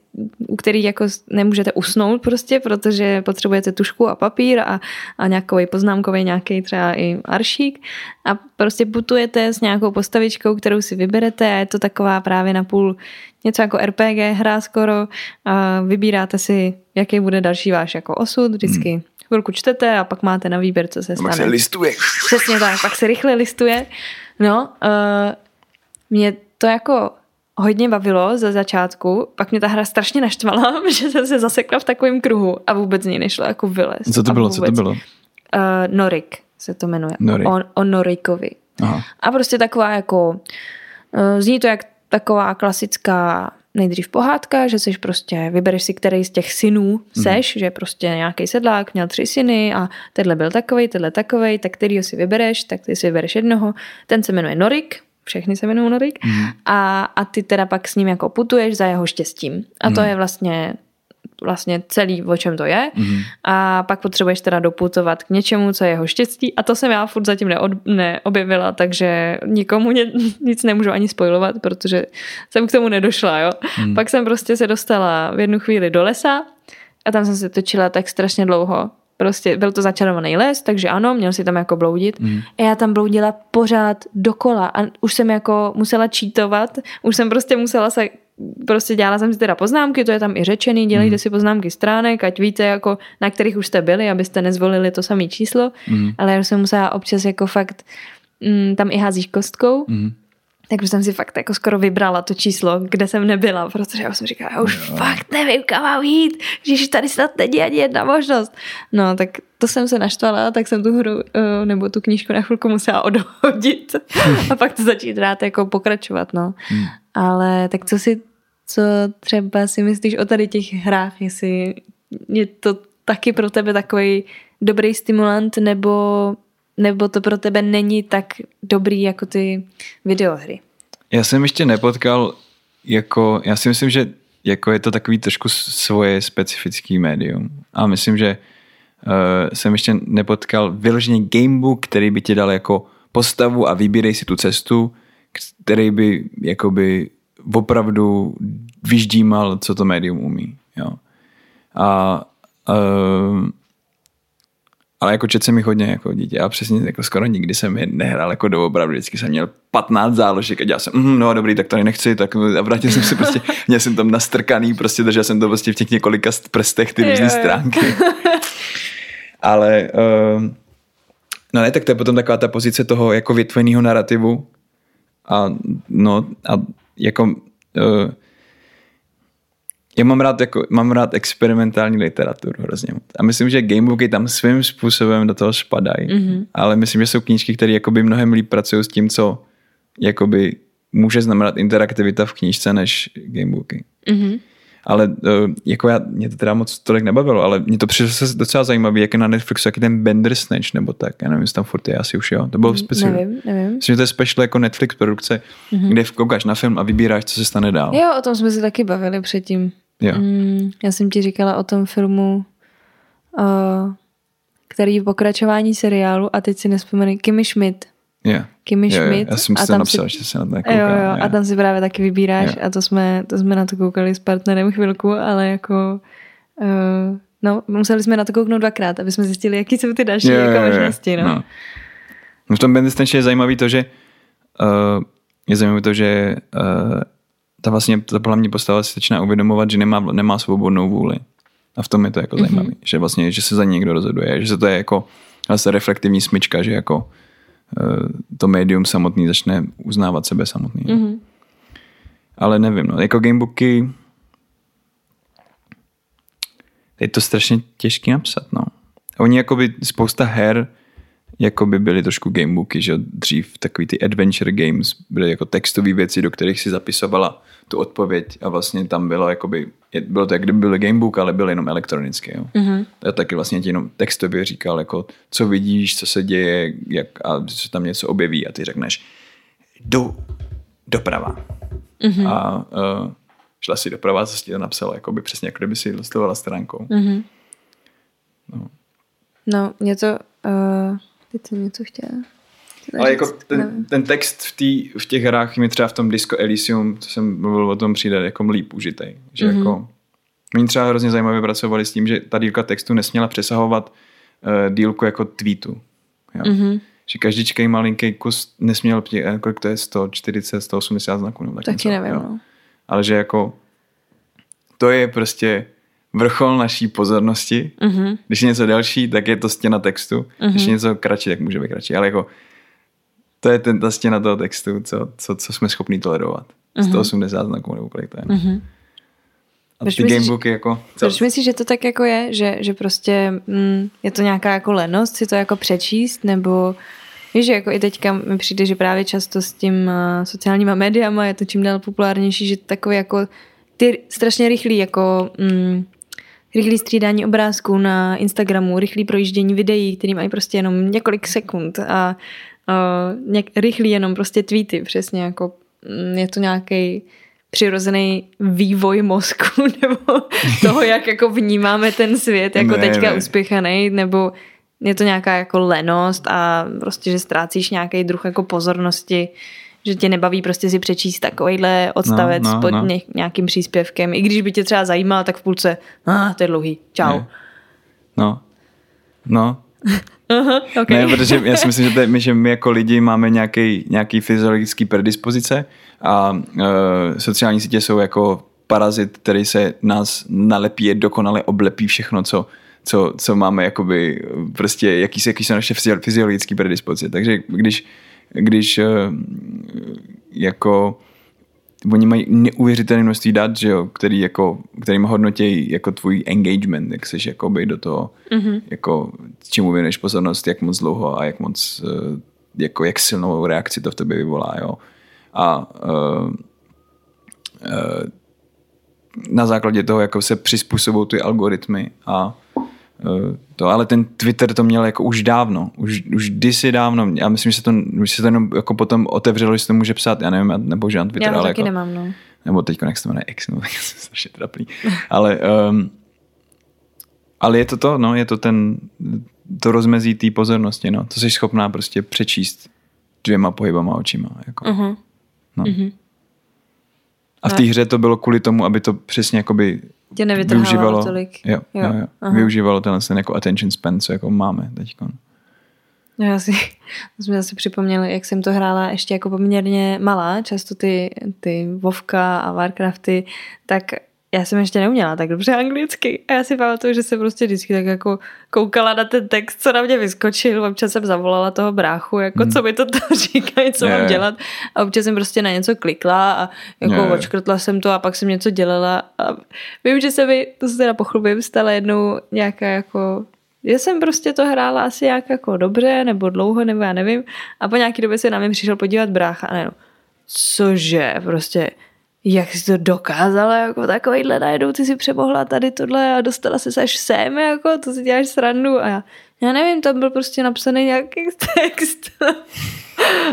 u který jako nemůžete usnout prostě, protože potřebujete tušku a papír a, a nějaký poznámkový nějaký třeba i aršík a prostě putujete s nějakou postavičkou, kterou si vyberete a je to taková právě na půl něco jako RPG hra skoro a vybíráte si, jaký bude další váš jako osud, vždycky mm. chvilku čtete a pak máte na výběr, co se stane. Pak se listuje. Přesně tak, pak se rychle listuje. No, uh, mě to jako hodně bavilo ze začátku, pak mě ta hra strašně naštvala, že jsem se zasekla v takovém kruhu a vůbec z ní nešlo jako vylez. Co to bylo, co to bylo? Uh, Norik se to jmenuje. Norik. O, o Norikovi. Aha. A prostě taková jako, uh, zní to jak taková klasická nejdřív pohádka, že jsi prostě, vybereš si, který z těch synů seš, mm. že prostě nějaký sedlák měl tři syny a tenhle byl takovej, tenhle takovej, tak kterýho si vybereš, tak ty si vybereš jednoho. Ten se jmenuje Norik, všechny se jmenují Norik mm. a, a ty teda pak s ním jako putuješ za jeho štěstím. A to mm. je vlastně vlastně celý, o čem to je. Mm-hmm. A pak potřebuješ teda doputovat k něčemu, co je jeho štěstí. A to jsem já furt zatím neod, neobjevila, takže nikomu ně, nic nemůžu ani spojovat, protože jsem k tomu nedošla. Jo? Mm. Pak jsem prostě se dostala v jednu chvíli do lesa a tam jsem se točila tak strašně dlouho. Prostě byl to začarovaný les, takže ano, měl si tam jako bloudit. Mm. A já tam bloudila pořád dokola a už jsem jako musela čítovat, už jsem prostě musela se prostě dělala jsem si teda poznámky, to je tam i řečený, dělejte mm. si poznámky stránek, ať víte, jako, na kterých už jste byli, abyste nezvolili to samé číslo, mm. ale já jsem musela občas jako fakt, mm, tam i házíš kostkou, mm. Tak už jsem si fakt jako skoro vybrala to číslo, kde jsem nebyla, protože já jsem říkala, já už jo. fakt nevím, kam mám jít, že tady snad není ani jedna možnost. No, tak to jsem se naštvala, tak jsem tu hru eh, nebo tu knížku na chvilku musela odhodit a pak to začít rád jako pokračovat, no. Hmm. Ale tak co si, co třeba si myslíš o tady těch hrách, jestli je to taky pro tebe takový dobrý stimulant, nebo, nebo to pro tebe není tak dobrý jako ty videohry? Já jsem ještě nepotkal jako, já si myslím, že jako je to takový trošku svoje specifický médium. A myslím, že uh, jsem ještě nepotkal vyloženě gamebook, který by ti dal jako postavu a vybírej si tu cestu, který by jakoby opravdu vyždímal, co to médium umí. Jo. A uh, ale jako čet jsem jich hodně jako dítě a přesně jako skoro nikdy jsem je nehrál jako doopravdy, vždycky jsem měl 15 záložek a dělal jsem, mm, no dobrý, tak to nechci, tak a vrátil jsem si prostě, měl jsem tam nastrkaný, prostě držel jsem to prostě v těch několika prstech ty různé stránky. Ale uh, no ne, tak to je potom taková ta pozice toho jako větveného narrativu. A no a jako uh, já mám rád, jako, mám rád experimentální literaturu hrozně moc. A myslím, že gamebooky tam svým způsobem do toho spadají. Mm-hmm. Ale myslím, že jsou knížky, které jakoby mnohem líp pracují s tím, co jakoby může znamenat interaktivita v knížce než gamebooky. Mm-hmm. Ale uh, jako já, mě to teda moc tolik nebavilo, ale mě to přišlo docela zajímavé, jak je na Netflixu, jaký ten Bender Snatch nebo tak. Já nevím, jestli tam furt je, asi už jo. To bylo speciál. Nevím, nevím. Myslím, že to je special jako Netflix produkce, mm-hmm. kde koukáš na film a vybíráš, co se stane dál. Jo, o tom jsme si taky bavili předtím. Jo. Mm, já jsem ti říkala o tom filmu, uh, který je pokračování seriálu a teď si nespomenu, Kimmy Schmidt. Yeah. Kimmy yeah, Schmidt. Já jsem si to napsal, si, že se na to Jo, jo, yeah. a tam si právě taky vybíráš yeah. a to jsme, to jsme na to koukali s partnerem chvilku, ale jako uh, no, museli jsme na to kouknout dvakrát, aby jsme zjistili, jaký jsou ty další yeah, jako možnosti. No. No. no. v tom Bandersnatch je zajímavý to, že uh, je zajímavé to, že uh, ta vlastně ta hlavní postava si začíná uvědomovat, že nemá, nemá svobodnou vůli. A v tom je to jako mm-hmm. zajímavé, že vlastně, že se za někdo rozhoduje, že se to je jako vlastně reflektivní smyčka, že jako uh, to médium samotný začne uznávat sebe samotný. Mm-hmm. Ale nevím, no, jako gamebooky je to strašně těžké napsat, no. Oni jakoby spousta her jako by byly trošku gamebooky, že dřív takový ty adventure games byly jako textové věci, do kterých si zapisovala tu odpověď a vlastně tam bylo jakoby, bylo to jak kdyby byl gamebook, ale byl jenom elektronický. Jo. Mm-hmm. A taky vlastně ti jenom textově říkal, jako co vidíš, co se děje, jak, a se tam něco objeví a ty řekneš, jdu doprava. Mm-hmm. A uh, šla si doprava, co si to napsala, jako by přesně jako kdyby si listovala stránkou. Mm-hmm. No. no, mě to... Uh Teď jsem něco chtěla. Ale jako ten, ten text v, tý, v těch hrách mi třeba v tom Disco Elysium, co jsem mluvil o tom, přijde jako líp užitej. Že mm-hmm. jako, oni třeba hrozně zajímavě pracovali s tím, že ta dílka textu nesměla přesahovat uh, dílku jako tweetu. Jo? Mm-hmm. Že každičkej malinký kus nesměl, eh, kolik to je, 140, 180 znaků. Nebo tak Taky něco, nevím. Jo? No. Ale že jako to je prostě vrchol naší pozornosti. Mm-hmm. Když je něco delší, tak je to stěna textu. Mm-hmm. Když je něco kratší, tak může být kratší. Ale jako to je ten, ta stěna toho textu, co, co, co jsme schopni tolerovat. mm-hmm. 180 znaků nebo kolik to je. Mm-hmm. A ty gamebooky jako... Co? Proč myslíš, že to tak jako je? Že, že prostě mm, je to nějaká jako lenost si to jako přečíst, nebo Víš, že jako i teďka mi přijde, že právě často s tím uh, sociálníma médiama je to čím dál populárnější, že takové jako ty strašně rychlý jako mm, rychlý střídání obrázků na Instagramu, rychlý projíždění videí, který mají prostě jenom několik sekund a uh, rychlý jenom prostě tweety, přesně jako mm, je to nějaký přirozený vývoj mozku nebo toho, jak jako vnímáme ten svět jako ne, teďka ne. uspěchaný, nebo je to nějaká jako lenost a prostě, že ztrácíš nějaký druh jako pozornosti, že tě nebaví prostě si přečíst takovýhle odstavec no, no, pod no. nějakým příspěvkem. I když by tě třeba zajímal, tak v půlce, ah, to je dlouhý, čau. Ne. No, no. Aha, okay. Ne, protože já si myslím, že, to je, že my jako lidi máme nějaký, nějaký fyziologický predispozice a uh, sociální sítě jsou jako parazit, který se nás nalepí, dokonale oblepí všechno, co, co, co máme jakoby prostě, jaký, jaký jsou naše fyziologické predispozice. Takže když, když uh, jako oni mají neuvěřitelné množství dat, že jo, který jako, kterým hodnotí jako tvůj engagement, jak jsi jakoby do toho, mm-hmm. jako čemu věnuješ pozornost, jak moc dlouho a jak moc, uh, jako jak silnou reakci to v tobě vyvolá, jo. A uh, uh, na základě toho jako se přizpůsobují ty algoritmy a to, ale ten Twitter to měl jako už dávno, už, už kdysi dávno, já myslím, že se to, že se to jenom jako potom otevřelo, že se to může psát, já nevím, já nepoužívám Twitter, já ale taky jako, nemám, no. nebo teď jak se to jmenuje X, no, tak jsem strašně trapný, ale um, ale je to to, no, je to ten, to rozmezí té pozornosti, no, to jsi schopná prostě přečíst dvěma pohybama očima, jako. Uh-huh. No. Uh-huh. A v té hře to bylo kvůli tomu, aby to přesně jakoby Tě využívalo tolik. Jo, jo. jo, jo. využívalo tenhle ten jako attention span, co jako máme teď. No já si, jsme zase připomněli, jak jsem to hrála ještě jako poměrně malá, často ty, ty Vovka a Warcrafty, tak já jsem ještě neuměla tak dobře anglicky a já si pamatuju, že jsem prostě vždycky tak jako koukala na ten text, co na mě vyskočil, občas jsem zavolala toho bráchu, jako hmm. co mi to tam říkají, co yeah. mám dělat a občas jsem prostě na něco klikla a jako yeah. očkrtla jsem to a pak jsem něco dělala a vím, že se mi, to se teda pochlubím, stala jednou nějaká jako že jsem prostě to hrála asi jak jako dobře, nebo dlouho, nebo já nevím. A po nějaký době se na mě přišel podívat brácha a ne, cože, prostě jak jsi to dokázala, jako takovýhle najednou ty si přemohla tady tohle a dostala se až sem, jako to si děláš srandu a já, já nevím, tam byl prostě napsaný nějaký text.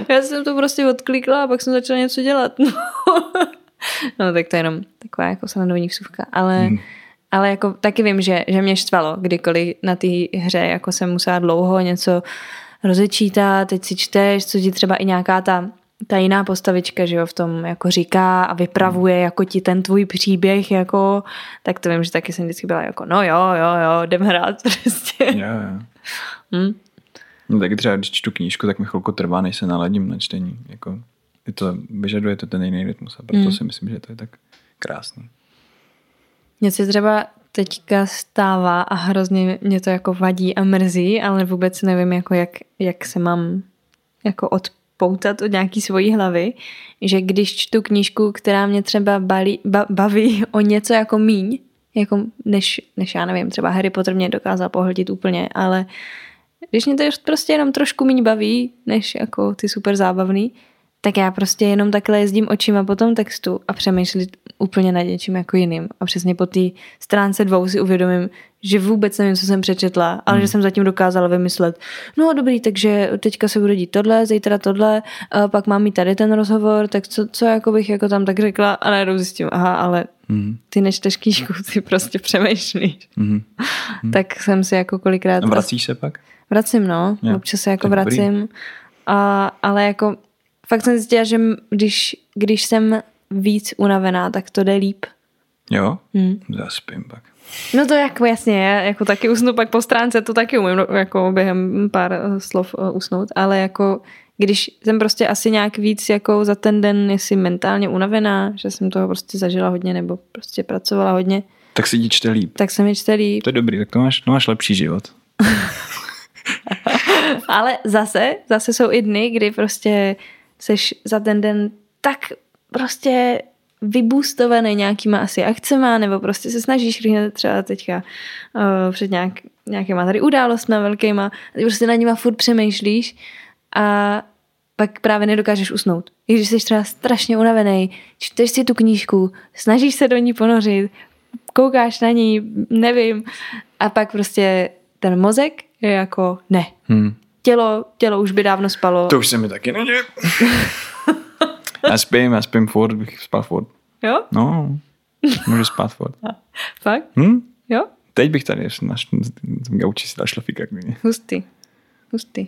já jsem to prostě odklikla a pak jsem začala něco dělat. No, no tak to je jenom taková jako srandovní vsuvka, ale hmm. Ale jako taky vím, že, že mě štvalo, kdykoliv na té hře jako jsem musela dlouho něco rozečítat, teď si čteš, co ti třeba i nějaká ta ta jiná postavička, že jo, v tom jako říká a vypravuje hmm. jako ti ten tvůj příběh, jako, tak to vím, že taky jsem vždycky byla jako, no jo, jo, jo, jdem hrát prostě. Jo, jo. Hmm? No, taky třeba, když čtu knížku, tak mi chvilku trvá, než se naladím na čtení. Jako, je to, vyžaduje to ten jiný rytmus a proto hmm. si myslím, že to je tak krásný. Mně se třeba teďka stává a hrozně mě to jako vadí a mrzí, ale vůbec nevím, jako jak, jak se mám jako od poutat od nějaký svojí hlavy, že když čtu knížku, která mě třeba balí, ba, baví o něco jako míň, jako než, než já nevím, třeba Harry Potter mě dokázal pohltit úplně, ale když mě to prostě jenom trošku míň baví, než jako ty super zábavný, tak já prostě jenom takhle jezdím očima po tom textu a přemýšlím úplně nad něčím jako jiným. A přesně po té stránce dvou si uvědomím, že vůbec nevím, co jsem přečetla, ale hmm. že jsem zatím dokázala vymyslet, no dobrý, takže teďka se bude dít tohle, zítra tohle, a pak mám mít tady ten rozhovor, tak co, co jako bych jako tam tak řekla a najednou zjistím, aha, ale hmm. ty nečteš knížku, ty prostě přemýšlíš. Hmm. Hmm. tak jsem si jako kolikrát... A vracíš se pak? Vracím, no. Jo. Občas se jako vracím. A, ale jako fakt jsem zjistila, že když, když jsem víc unavená, tak to jde líp. Jo? Hmm. Zaspím pak. No to jako jasně, já jako taky usnu pak po stránce, to taky umím no, jako během pár eh, slov eh, usnout, ale jako když jsem prostě asi nějak víc jako za ten den, jestli mentálně unavená, že jsem toho prostě zažila hodně nebo prostě pracovala hodně. Tak si ti čte líp. Tak se mi čte líp. To je dobrý, tak to máš, to máš lepší život. ale zase, zase jsou i dny, kdy prostě seš za ten den tak prostě vybůstovaný nějakýma asi akcema, nebo prostě se snažíš rychle třeba teďka uh, před nějak, nějakýma tady událostmi velkýma, ty prostě na nima furt přemýšlíš a pak právě nedokážeš usnout. I když jsi třeba strašně unavený, čteš si tu knížku, snažíš se do ní ponořit, koukáš na ní, nevím, a pak prostě ten mozek je jako ne. Hmm. Tělo, tělo už by dávno spalo. To už se mi taky neděje. já spím, já spím furt, bych spal furt. Jo? No, můžu spát furt. Fakt? Hm? Jo? Teď bych tady na gauči si dal šlafíka. Hustý. Hustý.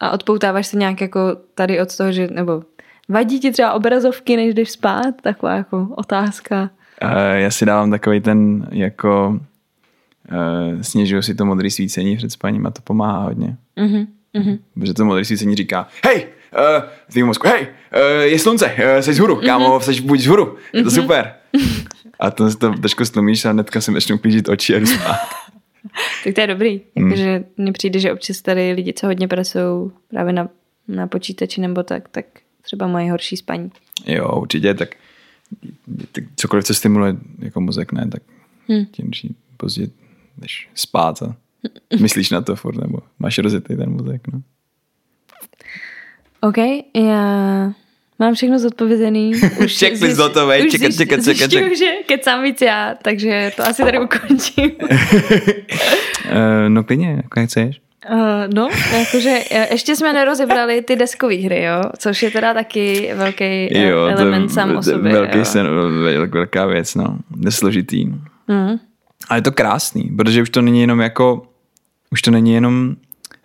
A odpoutáváš se nějak jako tady od toho, že, nebo vadí ti třeba obrazovky, než jdeš spát? Taková jako otázka. Uh, já si dávám takový ten jako uh, snižuju si to modré svícení před spaním a to pomáhá hodně. Uh-huh. Protože to modré svícení říká, hej, uh, tvým mozku, hej, uh, je slunce, uh, jsi vzhůru, uh-huh. kámo, jsi buď vzhůru, je to uh-huh. super. A to to trošku stlumíš a hnedka si začnou klížit oči a jdu tak to je dobrý. Jakože hmm. mně přijde, že občas tady lidi, co hodně pracují právě na, na počítači nebo tak, tak třeba mají horší spaní. Jo, určitě, tak, tak cokoliv, co stimuluje jako mozek, ne, tak hmm. tím později jdeš spát a myslíš na to furt, nebo máš rozjetý ten mozek, no. OK, já mám všechno zodpovězený. Už Checklist hotový, čekat, čekat, čekat. Už že kecám víc já, takže to asi tady ukončím. uh, no klidně, jako chceš. Uh, no, jakože ještě jsme nerozebrali ty deskové hry, jo, což je teda taky velký jo, element to, sám o sobě. Velký sen, velká věc, no, nesložitý. Mm. Ale je to krásný, protože už to není jenom jako, už to není jenom,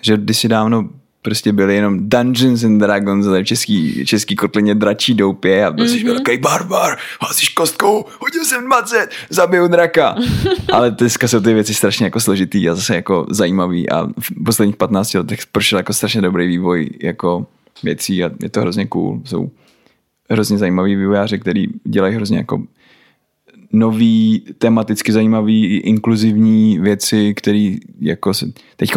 že kdysi dávno prostě byly jenom Dungeons and Dragons, ale v český, český kotlině dračí doupě a byl mm-hmm. velký barbar, házíš kostkou, hodil jsem 20, zabiju draka. ale dneska jsou ty věci strašně jako složitý a zase jako zajímavý a v posledních 15 letech prošel jako strašně dobrý vývoj jako věcí a je to hrozně cool. Jsou hrozně zajímaví vývojáři, kteří dělají hrozně jako nový, tematicky zajímavý, inkluzivní věci, které jako se teď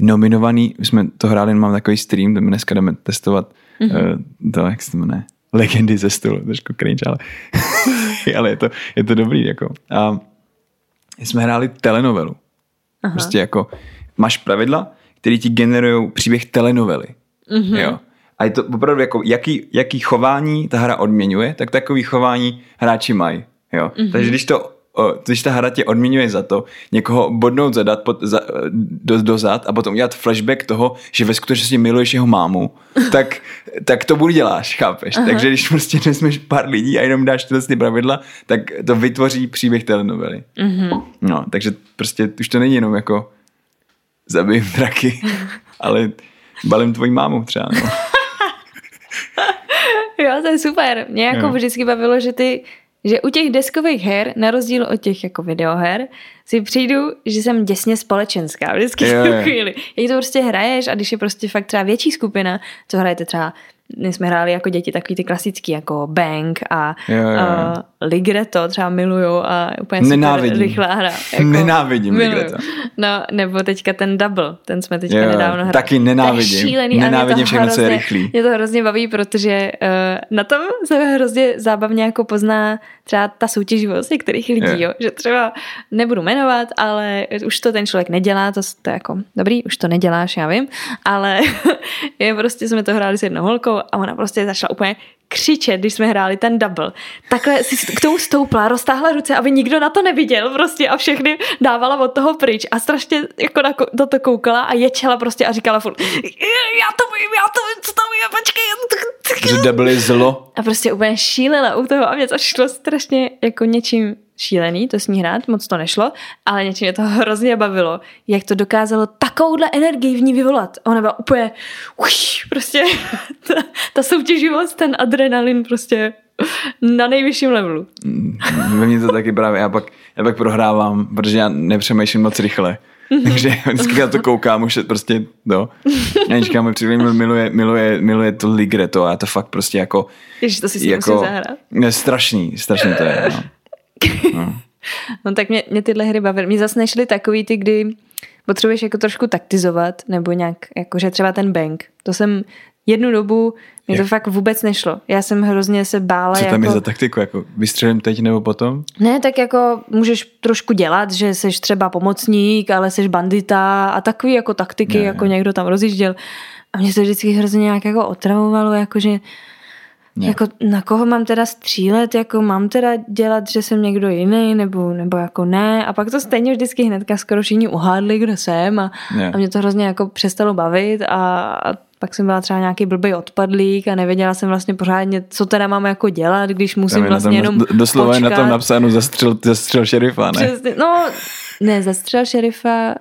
nominovaný, my jsme to hráli, mám takový stream, kde my dneska jdeme testovat mm-hmm. uh, to, jak se to jmenuje, legendy ze stolu, trošku cringe, ale, ale je, to, je to dobrý, jako. A jsme hráli telenovelu. Aha. Prostě jako máš pravidla, které ti generují příběh telenovely. Mm-hmm. Jo. A je to opravdu jako, jaký, jaký chování ta hra odměňuje, tak takový chování hráči mají. Jo? Mm-hmm. Takže když to když ta hra tě odměňuje za to, někoho bodnout zadat pod, za, do, do zad a potom udělat flashback toho, že ve skutečnosti miluješ jeho mámu, tak, tak to budu děláš, chápeš? Aha. Takže když prostě nesmeš pár lidí a jenom dáš tyhle ty pravidla, tak to vytvoří příběh telenovely. Mm-hmm. No, takže prostě už to není jenom jako zabijím draky, ale balím tvoji mámu třeba. No. jo, to je super. Mě jako jo. vždycky bavilo, že ty že u těch deskových her, na rozdíl od těch jako videoher, si přijdu, že jsem děsně společenská vždycky v chvíli. Jak to prostě hraješ a když je prostě fakt třeba větší skupina, co hrajete třeba my jsme hráli jako děti takový ty klasický jako Bank a, jo, jo, jo. a Ligretto třeba miluju a úplně Nenávidím. super rychlá hra. Jako, nenávidím miluju. Ligretto. No, nebo teďka ten Double, ten jsme teďka jo, nedávno hráli. Taky nenávidím. To je šílený, nenávidím všechno, hrozně, co je rychlý. Mě to hrozně baví, protože uh, na tom se hrozně zábavně jako pozná třeba ta soutěživost některých lidí, jo. jo. že třeba nebudu jmenovat, ale už to ten člověk nedělá, to, to je jako dobrý, už to neděláš, já vím, ale je prostě jsme to hráli s jednou holkou a ona prostě začala úplně křičet, když jsme hráli ten double. Takhle si k tomu stoupla, roztáhla ruce, aby nikdo na to neviděl prostě a všechny dávala od toho pryč a strašně jako na to, to koukala a ječela prostě a říkala furt já to vím, já to vím, co tam je, počkej. Že double je zlo. A prostě úplně šílela u toho a mě to šlo strašně jako něčím šílený to s ní hrát, moc to nešlo, ale něčím mě to hrozně bavilo, jak to dokázalo takovouhle energii v ní vyvolat. Ona byla úplně, uš, prostě ta, ta soutěživost, ten adrenalin prostě na nejvyšším levelu. Mm, ve mně to taky právě, já pak, já pak prohrávám, protože já nepřemýšlím moc rychle. Takže vždycky na to koukám, už je prostě, no. Anička můj příběh miluje, miluje, miluje to Ligreto a to fakt prostě jako... Ježiš, to si si jako, musím zahrát. Ne, strašný, strašný to je, no. No, no tak mě, mě tyhle hry bavily. Mě zase nešly takový ty, kdy potřebuješ jako trošku taktizovat, nebo nějak, jakože třeba ten bank. To jsem jednu dobu mě to fakt vůbec nešlo. Já jsem hrozně se bála. Co tam jako... je za taktiku? Jako vystřelím teď nebo potom? Ne, tak jako můžeš trošku dělat, že jsi třeba pomocník, ale jsi bandita a takový jako taktiky, ne, jako ne. někdo tam rozjížděl. A mě se vždycky hrozně nějak jako otravovalo, jakože ne. Jako na koho mám teda střílet, jako mám teda dělat, že jsem někdo jiný, nebo, nebo jako ne. A pak to stejně vždycky hnedka skoro všichni uhádli, kdo jsem a, a mě to hrozně jako přestalo bavit a, a pak jsem byla třeba nějaký blbý odpadlík a nevěděla jsem vlastně pořádně, co teda mám jako dělat, když musím tam vlastně jenom Doslova počkat. je na tom napsáno zastřel, zastřel šerifa, ne? Přesně, no, ne, zastřel šerifa,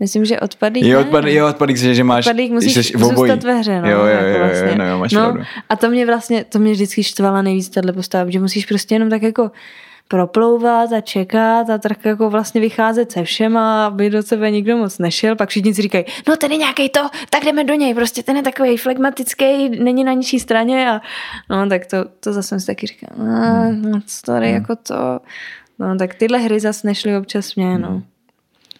Myslím, že odpadlík Jo, odpad, jo, odpadlík, že, že máš... Odpadlík musíš zůstat ve hře, no. Jo, jo, jako jo, vlastně. jo, no, máš no, A to mě vlastně, to mě vždycky štvala nejvíc tato postava, že musíš prostě jenom tak jako proplouvat a čekat a tak jako vlastně vycházet se všema, aby do sebe nikdo moc nešel. Pak všichni si říkají, no ten je nějaký to, tak jdeme do něj, prostě ten je takový flegmatický, není na ničí straně a no tak to, to zase jsem si taky říkal, no, no co tady hmm. jako to, no tak tyhle hry zase nešly občas mě, no. Hmm.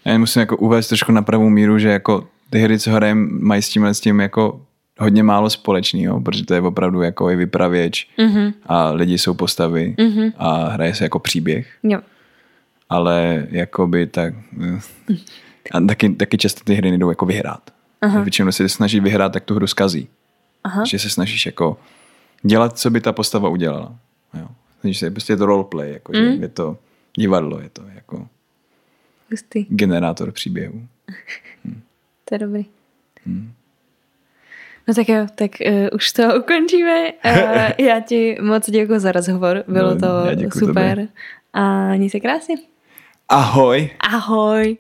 Já musím jako uvést trošku na pravou míru, že jako ty hry, co hrajeme, mají s tímhle s tím jako hodně málo společného, protože to je opravdu jako i vypravěč mm-hmm. a lidi jsou postavy mm-hmm. a hraje se jako příběh. Jo. Ale jakoby tak... A taky, taky často ty hry nejdou jako vyhrát. Aha. Většinou se snaží vyhrát, tak tu hru zkazí. Aha. Že se snažíš jako dělat, co by ta postava udělala. Jo. Snažíš se, prostě je to roleplay, jako, mm. je to divadlo, je to jako Hustý. generátor příběhu. Hm. to je dobrý. Hm. No tak jo, tak uh, už to ukončíme. Uh, já ti moc děkuji za rozhovor, bylo no, to super. Tebe. A měj se krásně. Ahoj. Ahoj.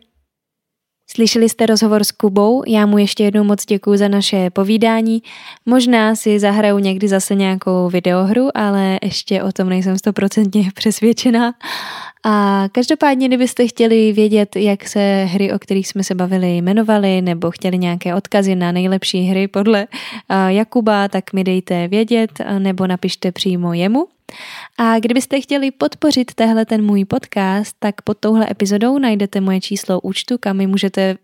Slyšeli jste rozhovor s Kubou, já mu ještě jednou moc děkuji za naše povídání. Možná si zahraju někdy zase nějakou videohru, ale ještě o tom nejsem stoprocentně přesvědčená. A každopádně, kdybyste chtěli vědět, jak se hry, o kterých jsme se bavili, jmenovaly, nebo chtěli nějaké odkazy na nejlepší hry podle Jakuba, tak mi dejte vědět, nebo napište přímo jemu. A kdybyste chtěli podpořit tehle ten můj podcast, tak pod touhle epizodou najdete moje číslo účtu, kam mi můžete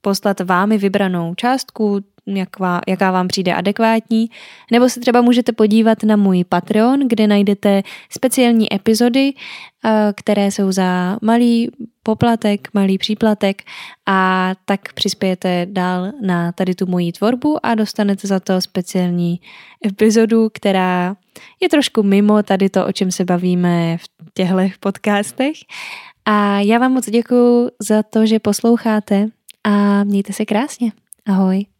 poslat vámi vybranou částku, jaká, jaká vám přijde adekvátní, nebo se třeba můžete podívat na můj Patreon, kde najdete speciální epizody, eh, které jsou za malý poplatek, malý příplatek a tak přispějete dál na tady tu moji tvorbu a dostanete za to speciální epizodu, která je trošku mimo tady to, o čem se bavíme v těchto podcastech. A já vám moc děkuji za to, že posloucháte a mějte se krásně. Ahoj.